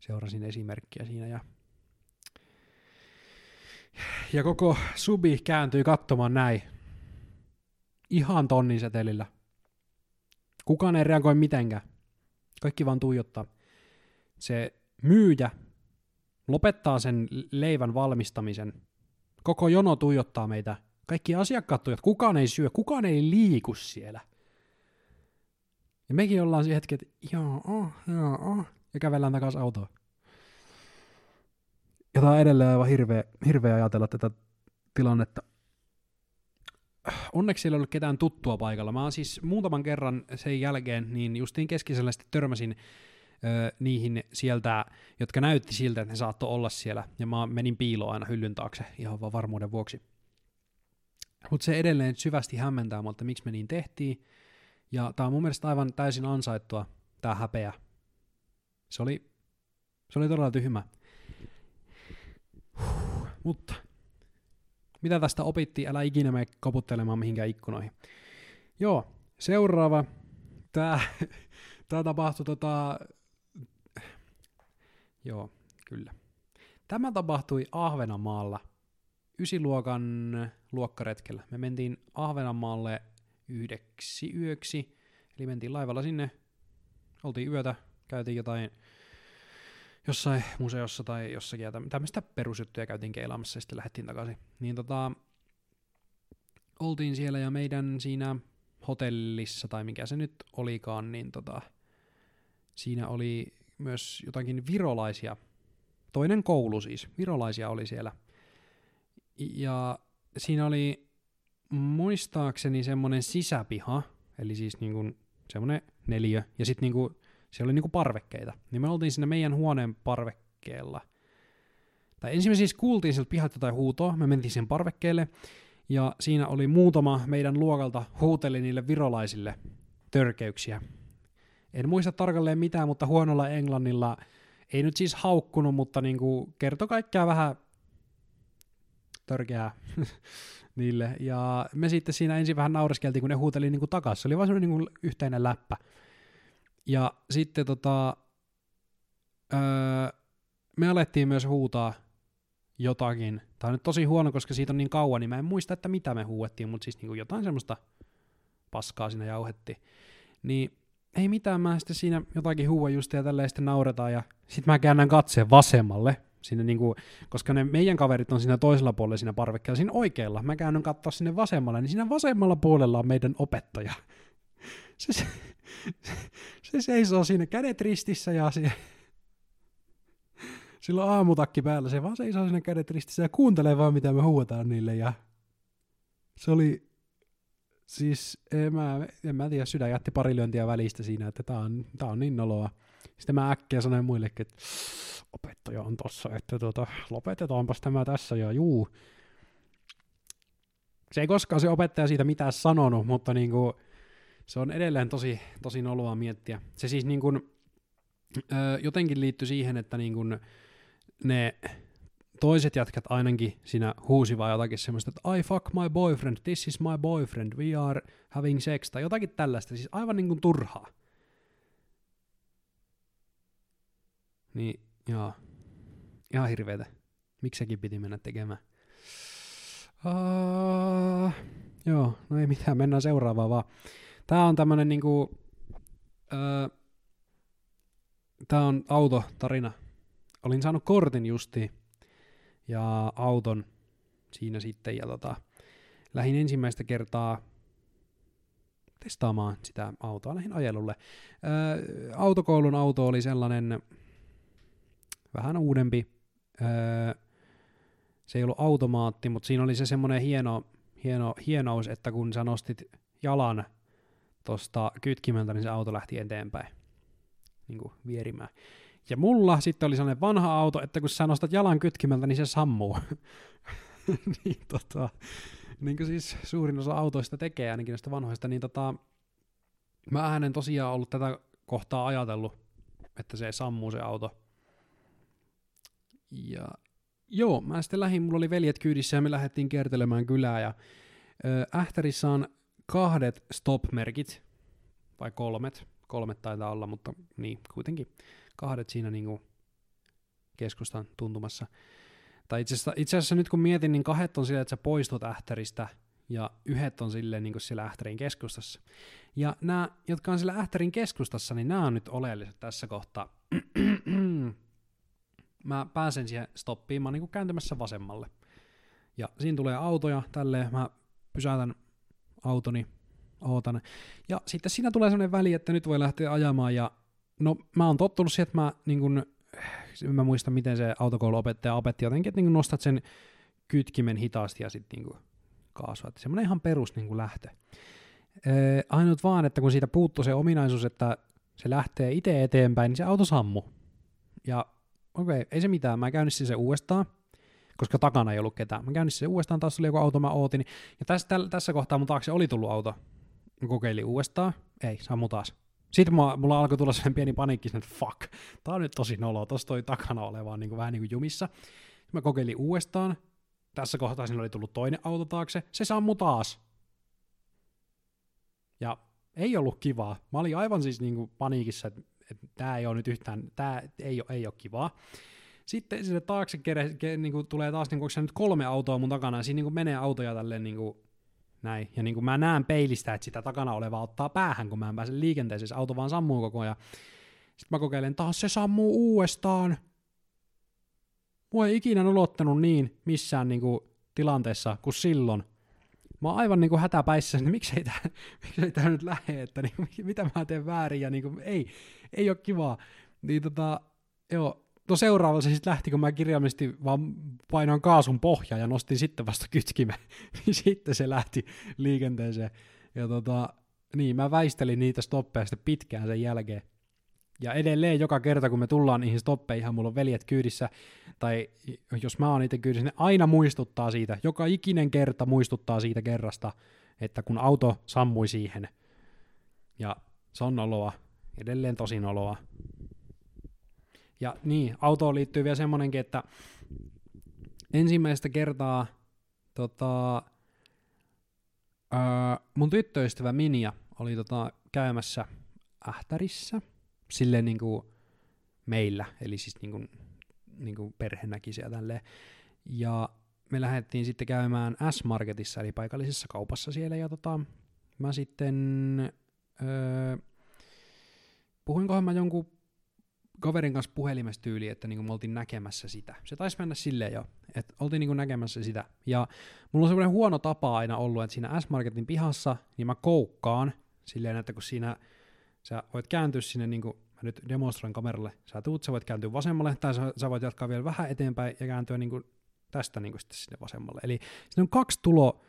Seurasin esimerkkiä siinä ja ja koko subi kääntyi katsomaan näin. Ihan tonnin setelillä. Kukaan ei reagoi mitenkään. Kaikki vaan tuijottaa. Se myyjä lopettaa sen leivän valmistamisen. Koko jono tuijottaa meitä. Kaikki asiakkaat tuijot. Kukaan ei syö, kukaan ei liiku siellä. Ja mekin ollaan siihen hetki, että joo, oh, joo, oh, ja kävellään takaisin autoon. Ja tämä on edelleen aivan hirveä, hirveä ajatella tätä tilannetta. Onneksi siellä ei ollut ketään tuttua paikalla. Mä oon siis muutaman kerran sen jälkeen, niin justiin keskisellä sitten törmäsin ö, niihin sieltä, jotka näytti siltä, että ne saattoi olla siellä. Ja mä menin piiloon aina hyllyn taakse ihan vaan varmuuden vuoksi. Mutta se edelleen syvästi hämmentää mutta miksi me niin tehtiin. Ja tää on mun mielestä aivan täysin ansaittua, tää häpeä. Se oli, se oli todella tyhmä. Mutta mitä tästä opittiin, älä ikinä mene koputtelemaan mihinkään ikkunoihin. Joo, seuraava. Tää, tää tapahtui tota... Joo, kyllä. Tämä tapahtui Ahvenanmaalla ysiluokan luokkaretkellä. Me mentiin Ahvenanmaalle yhdeksi yöksi, eli mentiin laivalla sinne, oltiin yötä, käytiin jotain jossain museossa tai jossakin, ja tämmöistä perusjuttuja käytiin keilaamassa ja sitten lähdettiin takaisin. Niin tota, oltiin siellä ja meidän siinä hotellissa, tai mikä se nyt olikaan, niin tota, siinä oli myös jotakin virolaisia, toinen koulu siis, virolaisia oli siellä. Ja siinä oli muistaakseni semmoinen sisäpiha, eli siis niin semmoinen neliö, ja sitten niin siellä oli niinku parvekkeita. Niin me oltiin siinä meidän huoneen parvekkeella. Tai ensin siis kuultiin sieltä pihalta jotain huutoa, me mentiin sen parvekkeelle, ja siinä oli muutama meidän luokalta huuteli niille virolaisille törkeyksiä. En muista tarkalleen mitään, mutta huonolla englannilla ei nyt siis haukkunut, mutta niinku kertoi kaikkea vähän törkeää niille. Ja me sitten siinä ensin vähän naureskeltiin, kun ne huuteli niinku takaisin. Se oli vaan semmoinen niinku yhteinen läppä. Ja sitten tota, öö, me alettiin myös huutaa jotakin. Tämä on nyt tosi huono, koska siitä on niin kauan, niin mä en muista, että mitä me huuettiin, mutta siis niin kuin jotain semmoista paskaa siinä jauhetti. Niin ei mitään, mä sitten siinä jotakin huua just ja tälleen sitten nauretaan ja sitten mä käännän katseen vasemmalle. Sinne niinku, koska ne meidän kaverit on siinä toisella puolella siinä parvekkeella, siinä oikealla. Mä käännyn katsoa sinne vasemmalle, niin siinä vasemmalla puolella on meidän opettaja. Se, se seisoo siinä kädet ristissä ja se, sillä on aamutakki päällä. Se vaan seisoo siinä kädet ristissä ja kuuntelee vaan, mitä me huuataan niille. Ja se oli, siis en mä, en mä tiedä, sydän jätti pari lyöntiä välistä siinä, että tää on, tää on niin noloa. Sitten mä äkkiä sanoin muillekin, että opettaja on tossa, että tota, lopetetaanpas tämä tässä ja juu. Se ei koskaan se opettaja siitä mitään sanonut, mutta niinku, se on edelleen tosi, tosi noloa miettiä. Se siis niinku, ö, jotenkin liittyy siihen, että niinku, ne toiset jätkät ainakin siinä huusivat jotakin semmoista, että I fuck my boyfriend, this is my boyfriend, we are having sex, tai jotakin tällaista, siis aivan niin kuin turhaa. Niin, joo. Ihan hirveetä. Miksi sekin piti mennä tekemään? Uh, joo, no ei mitään, mennään seuraavaan vaan. Tää on tämmönen niinku... Uh, tää on autotarina. Olin saanut kortin justi ja auton siinä sitten ja tota, lähdin ensimmäistä kertaa testaamaan sitä autoa, lähdin ajelulle. Ö, autokoulun auto oli sellainen vähän uudempi. Öö, se ei ollut automaatti, mutta siinä oli se semmoinen hieno, hieno, hienous, että kun sä nostit jalan tuosta kytkimeltä, niin se auto lähti eteenpäin niin kuin vierimään. Ja mulla sitten oli sellainen vanha auto, että kun sä nostat jalan kytkimeltä, niin se sammuu. niin, tota, niin kuin siis suurin osa autoista tekee, ainakin näistä vanhoista, niin tota, mä en tosiaan ollut tätä kohtaa ajatellut, että se sammuu se auto. Ja joo, mä sitten lähdin, mulla oli veljet kyydissä ja me lähdettiin kiertelemään kylää ja ö, Ähtärissä on kahdet stop-merkit, vai kolmet, kolmet taitaa olla, mutta niin, kuitenkin kahdet siinä niinku keskustan tuntumassa. Tai itse asiassa, itse asiassa nyt kun mietin, niin kahdet on sillä, että sä poistut Ähtäristä ja yhdet on silleen niin siellä Ähtärin keskustassa. Ja nämä, jotka on siellä Ähtärin keskustassa, niin nämä on nyt oleelliset tässä kohtaa. mä pääsen siihen stoppiin, mä oon niin kääntymässä vasemmalle. Ja siinä tulee autoja, tälleen mä pysäytän autoni, ootan. Ja sitten siinä tulee sellainen väli, että nyt voi lähteä ajamaan ja no mä oon tottunut siihen, että mä niin kun, mä muistan miten se autokouluopettaja opetti jotenkin, että niin nostat sen kytkimen hitaasti ja sitten niin kaasua. Semmoinen ihan perus niin lähtö. Ainut vaan, että kun siitä puuttuu se ominaisuus, että se lähtee itse eteenpäin, niin se auto sammu. Ja okei, okay, ei se mitään, mä käynnistin se uudestaan, koska takana ei ollut ketään. Mä käynnistin se uudestaan, taas tuli joku auto, mä ootin. Ja tässä, täl, tässä kohtaa mun taakse oli tullut auto. Mä kokeilin uudestaan, ei, sammu taas. Sitten mulla, mulla alkoi tulla sellainen pieni paniikki, että fuck, tää on nyt tosi nolo, tossa toi takana oleva niin kuin, vähän niin kuin jumissa. Mä kokeilin uudestaan, tässä kohtaa siinä oli tullut toinen auto taakse, se sammu taas. Ja ei ollut kivaa. Mä olin aivan siis niin kuin paniikissa, että että tämä ei ole nyt yhtään, tämä ei ole, ei ole kivaa. Sitten sinne taakse kere, ke, niin kuin tulee taas, niin kuin, nyt kolme autoa mun takana, ja siinä niin kuin menee autoja tälleen niin kuin, näin. Ja niin kuin mä näen peilistä, että sitä takana olevaa ottaa päähän, kun mä en pääse liikenteeseen, se auto vaan sammuu koko ajan. Sitten mä kokeilen, taas se sammuu uudestaan. Mua ei ikinä nolottanut niin missään niin kuin, tilanteessa kuin silloin, mä oon aivan niinku hätäpäissä, että miksei tämä miksei tää nyt lähde, että niinku, mitä mä teen väärin, ja niinku, ei, ei ole kivaa. Niin tota, joo, no seuraava se sitten lähti, kun mä kirjaimellisesti vaan painoin kaasun pohjaa ja nostin sitten vasta kytkimen, niin sitten se lähti liikenteeseen. Ja tota, niin, mä väistelin niitä stoppeja sitten pitkään sen jälkeen. Ja edelleen joka kerta, kun me tullaan niihin stoppeihin, mulla on veljet kyydissä, tai jos mä oon niitä kyydissä, ne aina muistuttaa siitä, joka ikinen kerta muistuttaa siitä kerrasta, että kun auto sammui siihen. Ja se on oloa, edelleen tosi oloa. Ja niin, autoon liittyy vielä semmonenkin, että ensimmäistä kertaa tota, ää, mun tyttöystävä Minja oli tota, käymässä Ähtärissä – silleen niin kuin meillä, eli siis niin kuin, niin kuin perhenäkisiä ja tälleen. Ja me lähdettiin sitten käymään S-Marketissa, eli paikallisessa kaupassa siellä, ja tota, mä sitten, öö, puhuinkohan mä jonkun kaverin kanssa puhelimessa tyyli, että niin me oltiin näkemässä sitä. Se taisi mennä silleen jo, että oltiin niin näkemässä sitä. Ja mulla on semmoinen huono tapa aina ollut, että siinä S-Marketin pihassa, niin mä koukkaan silleen, että kun siinä sä voit kääntyä sinne, niin kuin mä nyt demonstroin kameralle, sä tuut, sä voit kääntyä vasemmalle, tai sä, sä voit jatkaa vielä vähän eteenpäin ja kääntyä niin kuin tästä niin kuin sitten sinne vasemmalle. Eli siinä on kaksi tulo,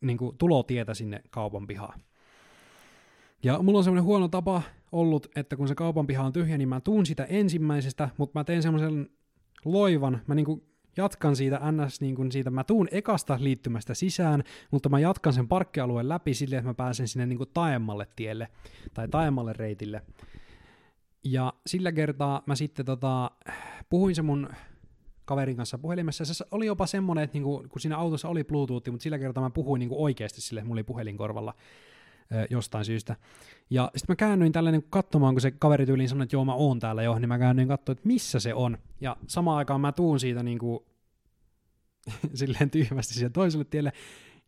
niin kuin, tulotietä sinne kaupan pihaan. Ja mulla on semmoinen huono tapa ollut, että kun se kaupan piha on tyhjä, niin mä tuun sitä ensimmäisestä, mutta mä teen semmoisen loivan, mä niinku jatkan siitä ns. Niin siitä, mä tuun ekasta liittymästä sisään, mutta mä jatkan sen parkkialueen läpi silleen, että mä pääsen sinne niin taemmalle tielle tai taemmalle reitille. Ja sillä kertaa mä sitten tota, puhuin se mun kaverin kanssa puhelimessa. Se oli jopa semmoinen, että niinku, kun siinä autossa oli Bluetooth, mutta sillä kertaa mä puhuin niinku oikeasti sille, mulla oli puhelin korvalla jostain syystä. Ja sitten mä käännyin tällainen katsomaan, kun se kaveri tyyliin sanoi, että joo mä oon täällä jo, niin mä käännyin katsomaan, että missä se on. Ja samaan aikaan mä tuun siitä niin kuin, silleen tyhmästi siihen toiselle tielle.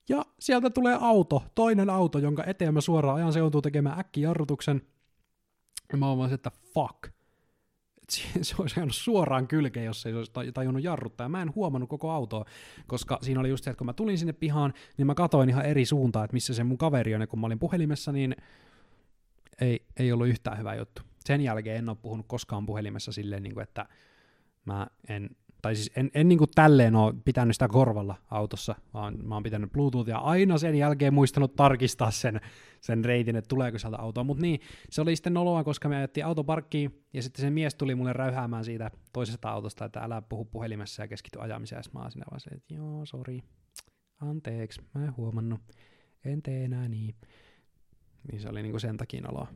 Ja sieltä tulee auto, toinen auto, jonka eteen mä suoraan ajan se joutuu tekemään äkkijarrutuksen. Ja mä oon vaan se, että fuck se olisi ajanut suoraan kylkeen, jos ei olisi tajunnut jarruttaa. Ja mä en huomannut koko autoa, koska siinä oli just se, että kun mä tulin sinne pihaan, niin mä katoin ihan eri suuntaan, että missä se mun kaveri on, ja kun mä olin puhelimessa, niin ei, ei ollut yhtään hyvä juttu. Sen jälkeen en ole puhunut koskaan puhelimessa silleen, niin kuin, että mä en tai siis en, en niin kuin tälleen ole pitänyt sitä korvalla autossa, vaan mä oon pitänyt Bluetoothia aina sen jälkeen muistanut tarkistaa sen, sen reitin, että tuleeko sieltä autoa. Mutta niin, se oli sitten noloa, koska me ajettiin autoparkkiin, ja sitten se mies tuli mulle räyhäämään siitä toisesta autosta, että älä puhu puhelimessa ja keskity ajamiseen, ja mä oon siinä että joo, sori, anteeksi, mä en huomannut, en tee enää niin. Niin se oli niin kuin sen takia noloa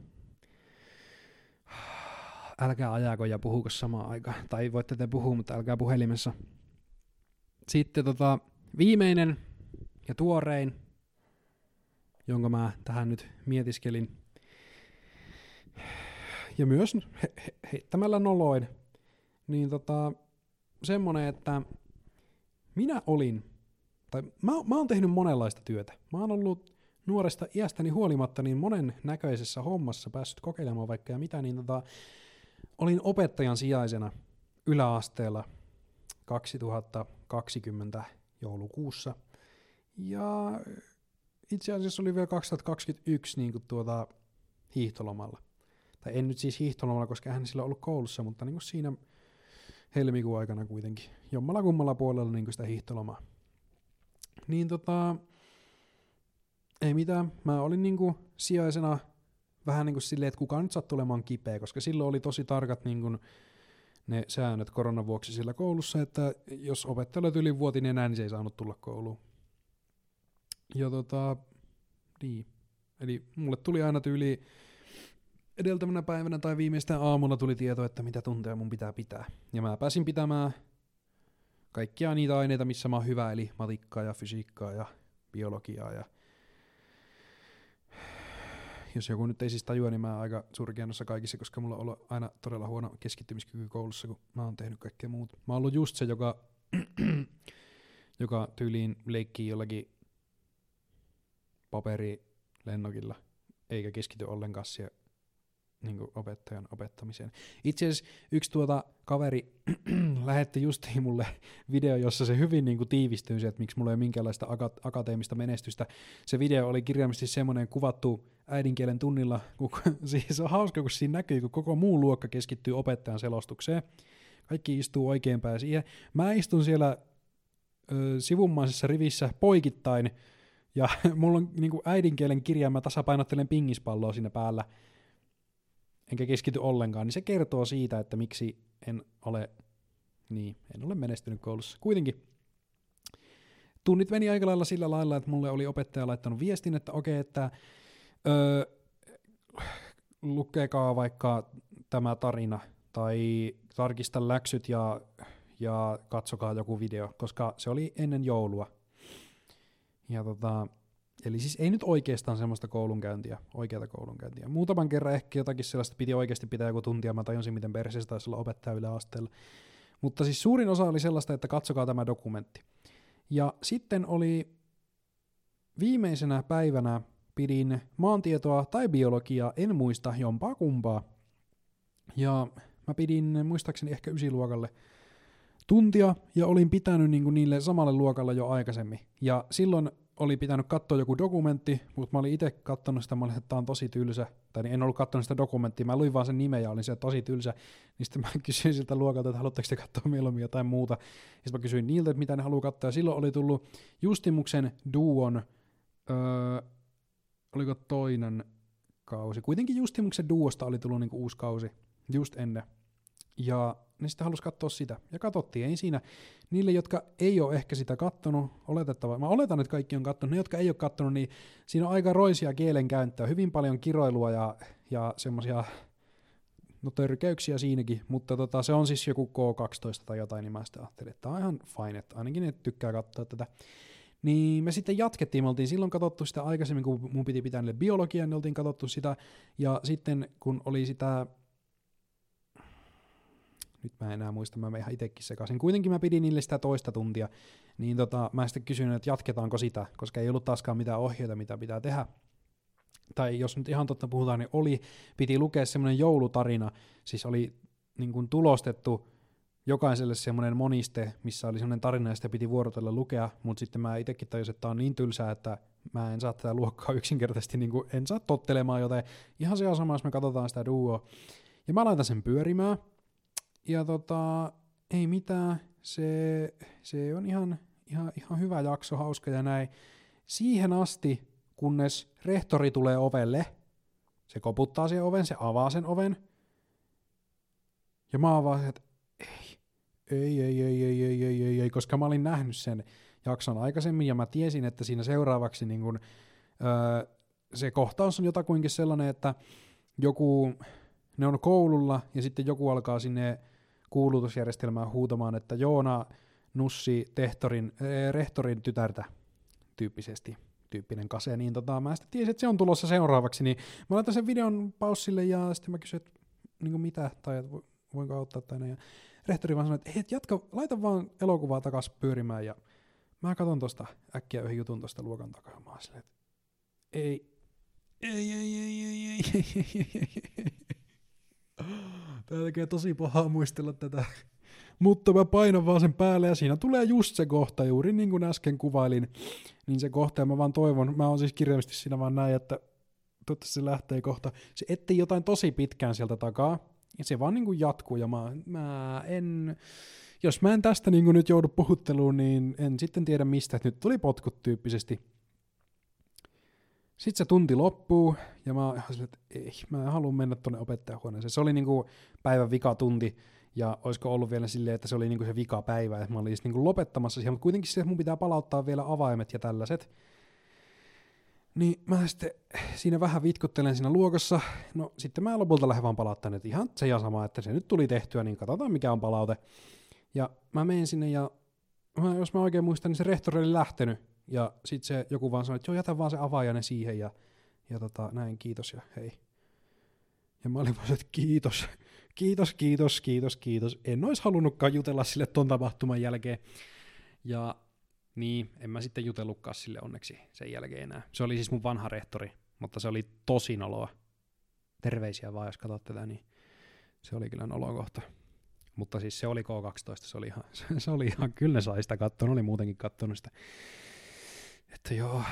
älkää ajako ja puhuko samaan aikaan. Tai voitte te puhua, mutta älkää puhelimessa. Sitten tota, viimeinen ja tuorein, jonka mä tähän nyt mietiskelin. Ja myös he- he- heittämällä noloin. Niin tota, semmonen, että minä olin, tai mä, mä oon tehnyt monenlaista työtä. Mä oon ollut nuoresta iästäni huolimatta niin monen näköisessä hommassa päässyt kokeilemaan vaikka ja mitä, niin tota, olin opettajan sijaisena yläasteella 2020 joulukuussa. Ja itse asiassa oli vielä 2021 niin kuin tuota hiihtolomalla. Tai en nyt siis hiihtolomalla, koska hän sillä ollut koulussa, mutta niin kuin siinä helmikuun aikana kuitenkin. Jommalla kummalla puolella niin kuin sitä hiihtolomaa. Niin tota, ei mitään. Mä olin niin kuin sijaisena vähän niin kuin silleen, että kukaan nyt sattuu olemaan kipeä, koska silloin oli tosi tarkat niin kuin ne säännöt koronan vuoksi sillä koulussa, että jos opettaja oli ylivuotinen enää, niin se ei saanut tulla kouluun. Ja tota, niin. Eli mulle tuli aina tyyli edeltävänä päivänä tai viimeistään aamulla tuli tieto, että mitä tunteja mun pitää pitää. Ja mä pääsin pitämään kaikkia niitä aineita, missä mä oon hyvä, eli matikkaa ja fysiikkaa ja biologiaa ja jos joku nyt ei siis tajua, niin mä oon aika surkean kaikissa, koska mulla on ollut aina todella huono keskittymiskyky koulussa, kun mä oon tehnyt kaikkea muut. Mä oon ollut just se, joka, joka tyyliin leikkii jollakin paperilennokilla, eikä keskity ollenkaan siihen niin opettajan opettamiseen. Itse asiassa yksi tuota kaveri lähetti justiin mulle video, jossa se hyvin niin kuin se, että miksi mulla ei ole minkäänlaista aka- akateemista menestystä. Se video oli kirjaimisesti semmoinen kuvattu äidinkielen tunnilla, kun, siis on hauska, kun siinä näkyy, kun koko muu luokka keskittyy opettajan selostukseen. Kaikki istuu oikeinpäin siihen. Mä istun siellä ö, sivummaisessa rivissä poikittain, ja mulla on niin äidinkielen kirja, mä tasapainottelen pingispalloa siinä päällä, enkä keskity ollenkaan, niin se kertoo siitä, että miksi en ole, niin, en ole menestynyt koulussa. Kuitenkin tunnit meni aika lailla sillä lailla, että mulle oli opettaja laittanut viestin, että okei, okay, että öö, lukekaa vaikka tämä tarina tai tarkista läksyt ja, ja katsokaa joku video, koska se oli ennen joulua. Ja tota, Eli siis ei nyt oikeastaan semmoista koulunkäyntiä, oikeata koulunkäyntiä. Muutaman kerran ehkä jotakin sellaista piti oikeasti pitää joku tuntia, mä tajusin, miten perseestä taisi olla opettaja yläasteella. Mutta siis suurin osa oli sellaista, että katsokaa tämä dokumentti. Ja sitten oli viimeisenä päivänä pidin maantietoa tai biologiaa, en muista jompaa kumpaa. Ja mä pidin muistaakseni ehkä ysiluokalle tuntia ja olin pitänyt niinku niille samalle luokalle jo aikaisemmin. Ja silloin oli pitänyt katsoa joku dokumentti, mutta mä olin itse katsonut sitä, mä olin, että tämä on tosi tylsä. Tai niin en ollut katsonut sitä dokumenttia, mä luin vaan sen nimen ja olin siellä tosi tylsä. Niin sitten mä kysyin siltä luokalta, että haluatteko te katsoa mieluummin jotain muuta. Ja sitten mä kysyin niiltä, että mitä ne haluaa katsoa. Ja silloin oli tullut Justimuksen Duon, öö, oliko toinen kausi. Kuitenkin Justimuksen Duosta oli tullut niinku uusi kausi, just ennen. Ja ne sitten halusi katsoa sitä. Ja katsottiin, ei siinä. Niille, jotka ei ole ehkä sitä kattonut, oletettava, mä oletan, että kaikki on kattonut, ne, jotka ei ole kattonut, niin siinä on aika roisia kielenkäyttöä, hyvin paljon kiroilua ja, ja semmoisia no törkeyksiä siinäkin, mutta tota, se on siis joku K12 tai jotain, niin mä sitten ajattelin, että tämä on ihan fine, että ainakin ne tykkää katsoa tätä. Niin me sitten jatkettiin, me oltiin silloin katsottu sitä aikaisemmin, kun mun piti pitää niille biologiaa, niin oltiin katsottu sitä, ja sitten kun oli sitä nyt mä en enää muista, mä ihan itsekin sekaisin. Kuitenkin mä pidin niille sitä toista tuntia, niin tota, mä sitten kysyin, että jatketaanko sitä, koska ei ollut taaskaan mitään ohjeita, mitä pitää tehdä. Tai jos nyt ihan totta puhutaan, niin oli, piti lukea semmoinen joulutarina, siis oli niin kuin tulostettu jokaiselle semmoinen moniste, missä oli semmoinen tarina, ja sitä piti vuorotella lukea, mutta sitten mä itsekin tajusin, että tämä on niin tylsää, että mä en saa tätä luokkaa yksinkertaisesti, niin kuin en saa tottelemaan, joten ihan se on sama, jos me katsotaan sitä duoa. Ja mä laitan sen pyörimään, ja tota, ei mitään, se, se on ihan, ihan, ihan hyvä jakso, hauska ja näin. Siihen asti, kunnes rehtori tulee ovelle, se koputtaa sen oven, se avaa sen oven, ja mä oon vaan, että ei, ei, ei, ei, ei, ei, ei, ei, koska mä olin nähnyt sen jakson aikaisemmin, ja mä tiesin, että siinä seuraavaksi niin kun, öö, se kohtaus on jotakuinkin sellainen, että joku, ne on koululla, ja sitten joku alkaa sinne kuulutusjärjestelmään huutamaan, että Joona Nussi tehtorin, äh, rehtorin tytärtä tyyppisesti tyyppinen kase, niin tota, mä sitten tiesin, että se on tulossa seuraavaksi, niin mä laitan sen videon paussille ja sitten mä kysyin, että niin mitä, tai että voinko auttaa näin. Ja rehtori vaan sanoi, että hei, jatka, laita vaan elokuvaa takas pyörimään ja mä katson tosta äkkiä yhden jutun tosta luokan takaa. Mä silleen, että ei, ei, ei, ei, ei, ei, ei, ei, ei, ei, tosi pahaa muistella tätä. Mutta mä painan vaan sen päälle ja siinä tulee just se kohta, juuri niin kuin äsken kuvailin. Niin se kohta ja mä vaan toivon, mä oon siis kirjallisesti siinä vaan näin, että toivottavasti se lähtee kohta. Se ettei jotain tosi pitkään sieltä takaa, ja se vaan niin kuin jatkuu ja mä, mä en, jos mä en tästä niin kuin nyt joudu puhutteluun, niin en sitten tiedä mistä, nyt tuli potkut tyyppisesti. Sitten se tunti loppuu, ja mä ihan että ei, mä en halua mennä tuonne opettajahuoneeseen. Se oli niinku päivän vika tunti, ja olisiko ollut vielä silleen, että se oli niinku se vika päivä, että mä olin niinku lopettamassa siihen, mutta kuitenkin se, mun pitää palauttaa vielä avaimet ja tällaiset. Niin mä sitten siinä vähän vitkuttelen siinä luokassa. No sitten mä lopulta lähden vaan palauttamaan, että ihan se ja sama, että se nyt tuli tehtyä, niin katsotaan mikä on palaute. Ja mä menen sinne ja mä, jos mä oikein muistan, niin se rehtori oli lähtenyt. Ja sitten se joku vaan sanoi, että joo, jätä vaan se avaajanne siihen ja, ja tota, näin, kiitos ja hei. Ja mä olin vaan, että kiitos, kiitos, kiitos, kiitos, kiitos. En olisi halunnutkaan jutella sille ton tapahtuman jälkeen. Ja niin, en mä sitten jutellutkaan sille onneksi sen jälkeen enää. Se oli siis mun vanha rehtori, mutta se oli tosi noloa. Terveisiä vaan, jos katsot tätä, niin se oli kyllä nolokohta. Mutta siis se oli K12, se oli ihan, se oli ihan kyllä sai sitä katsoa, oli muutenkin katsonut sitä. Että joo.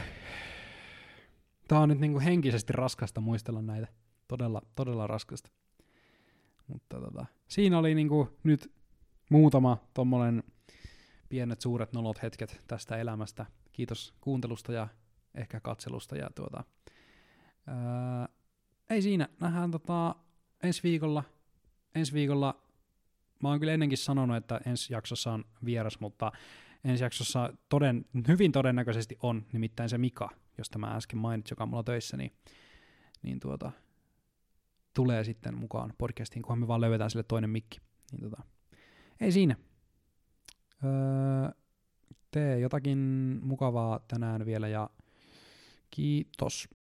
Tää on nyt niinku henkisesti raskasta muistella näitä. Todella, todella raskasta. Mutta tota, siinä oli niinku nyt muutama tommonen pienet suuret nolot hetket tästä elämästä. Kiitos kuuntelusta ja ehkä katselusta. Ja tuota, ää, ei siinä, nähdään tota, ensi viikolla. Ensi viikolla, mä oon kyllä ennenkin sanonut, että ensi jaksossa on vieras, mutta ensi jaksossa toden, hyvin todennäköisesti on nimittäin se Mika, josta mä äsken mainitsin, joka on mulla töissä, niin, niin tuota, tulee sitten mukaan podcastiin, kunhan me vaan löydetään sille toinen mikki. Niin tota, ei siinä. Öö, tee jotakin mukavaa tänään vielä ja kiitos.